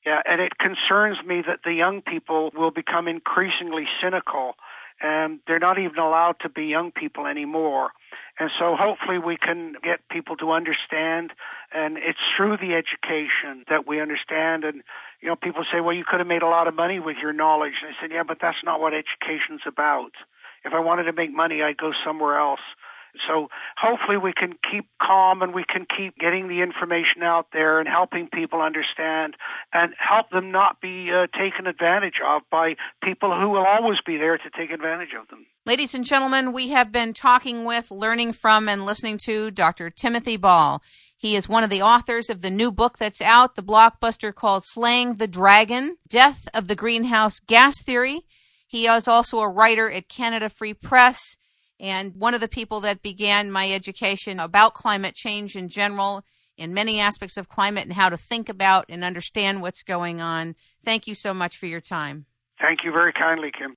Yeah, and it concerns me that the young people will become increasingly cynical and they're not even allowed to be young people anymore. And so hopefully we can get people to understand and it's through the education that we understand and you know people say well you could have made a lot of money with your knowledge and I said yeah but that's not what education's about. If I wanted to make money I'd go somewhere else. So hopefully we can keep calm and we can keep getting the information out there and helping people understand and help them not be uh, taken advantage of by people who will always be there to take advantage of them. Ladies and gentlemen, we have been talking with, learning from, and listening to Dr. Timothy Ball. He is one of the authors of the new book that's out, the blockbuster called Slaying the Dragon Death of the Greenhouse Gas Theory. He is also a writer at Canada Free Press and one of the people that began my education about climate change in general in many aspects of climate and how to think about and understand what's going on. Thank you so much for your time. Thank you very kindly, Kim.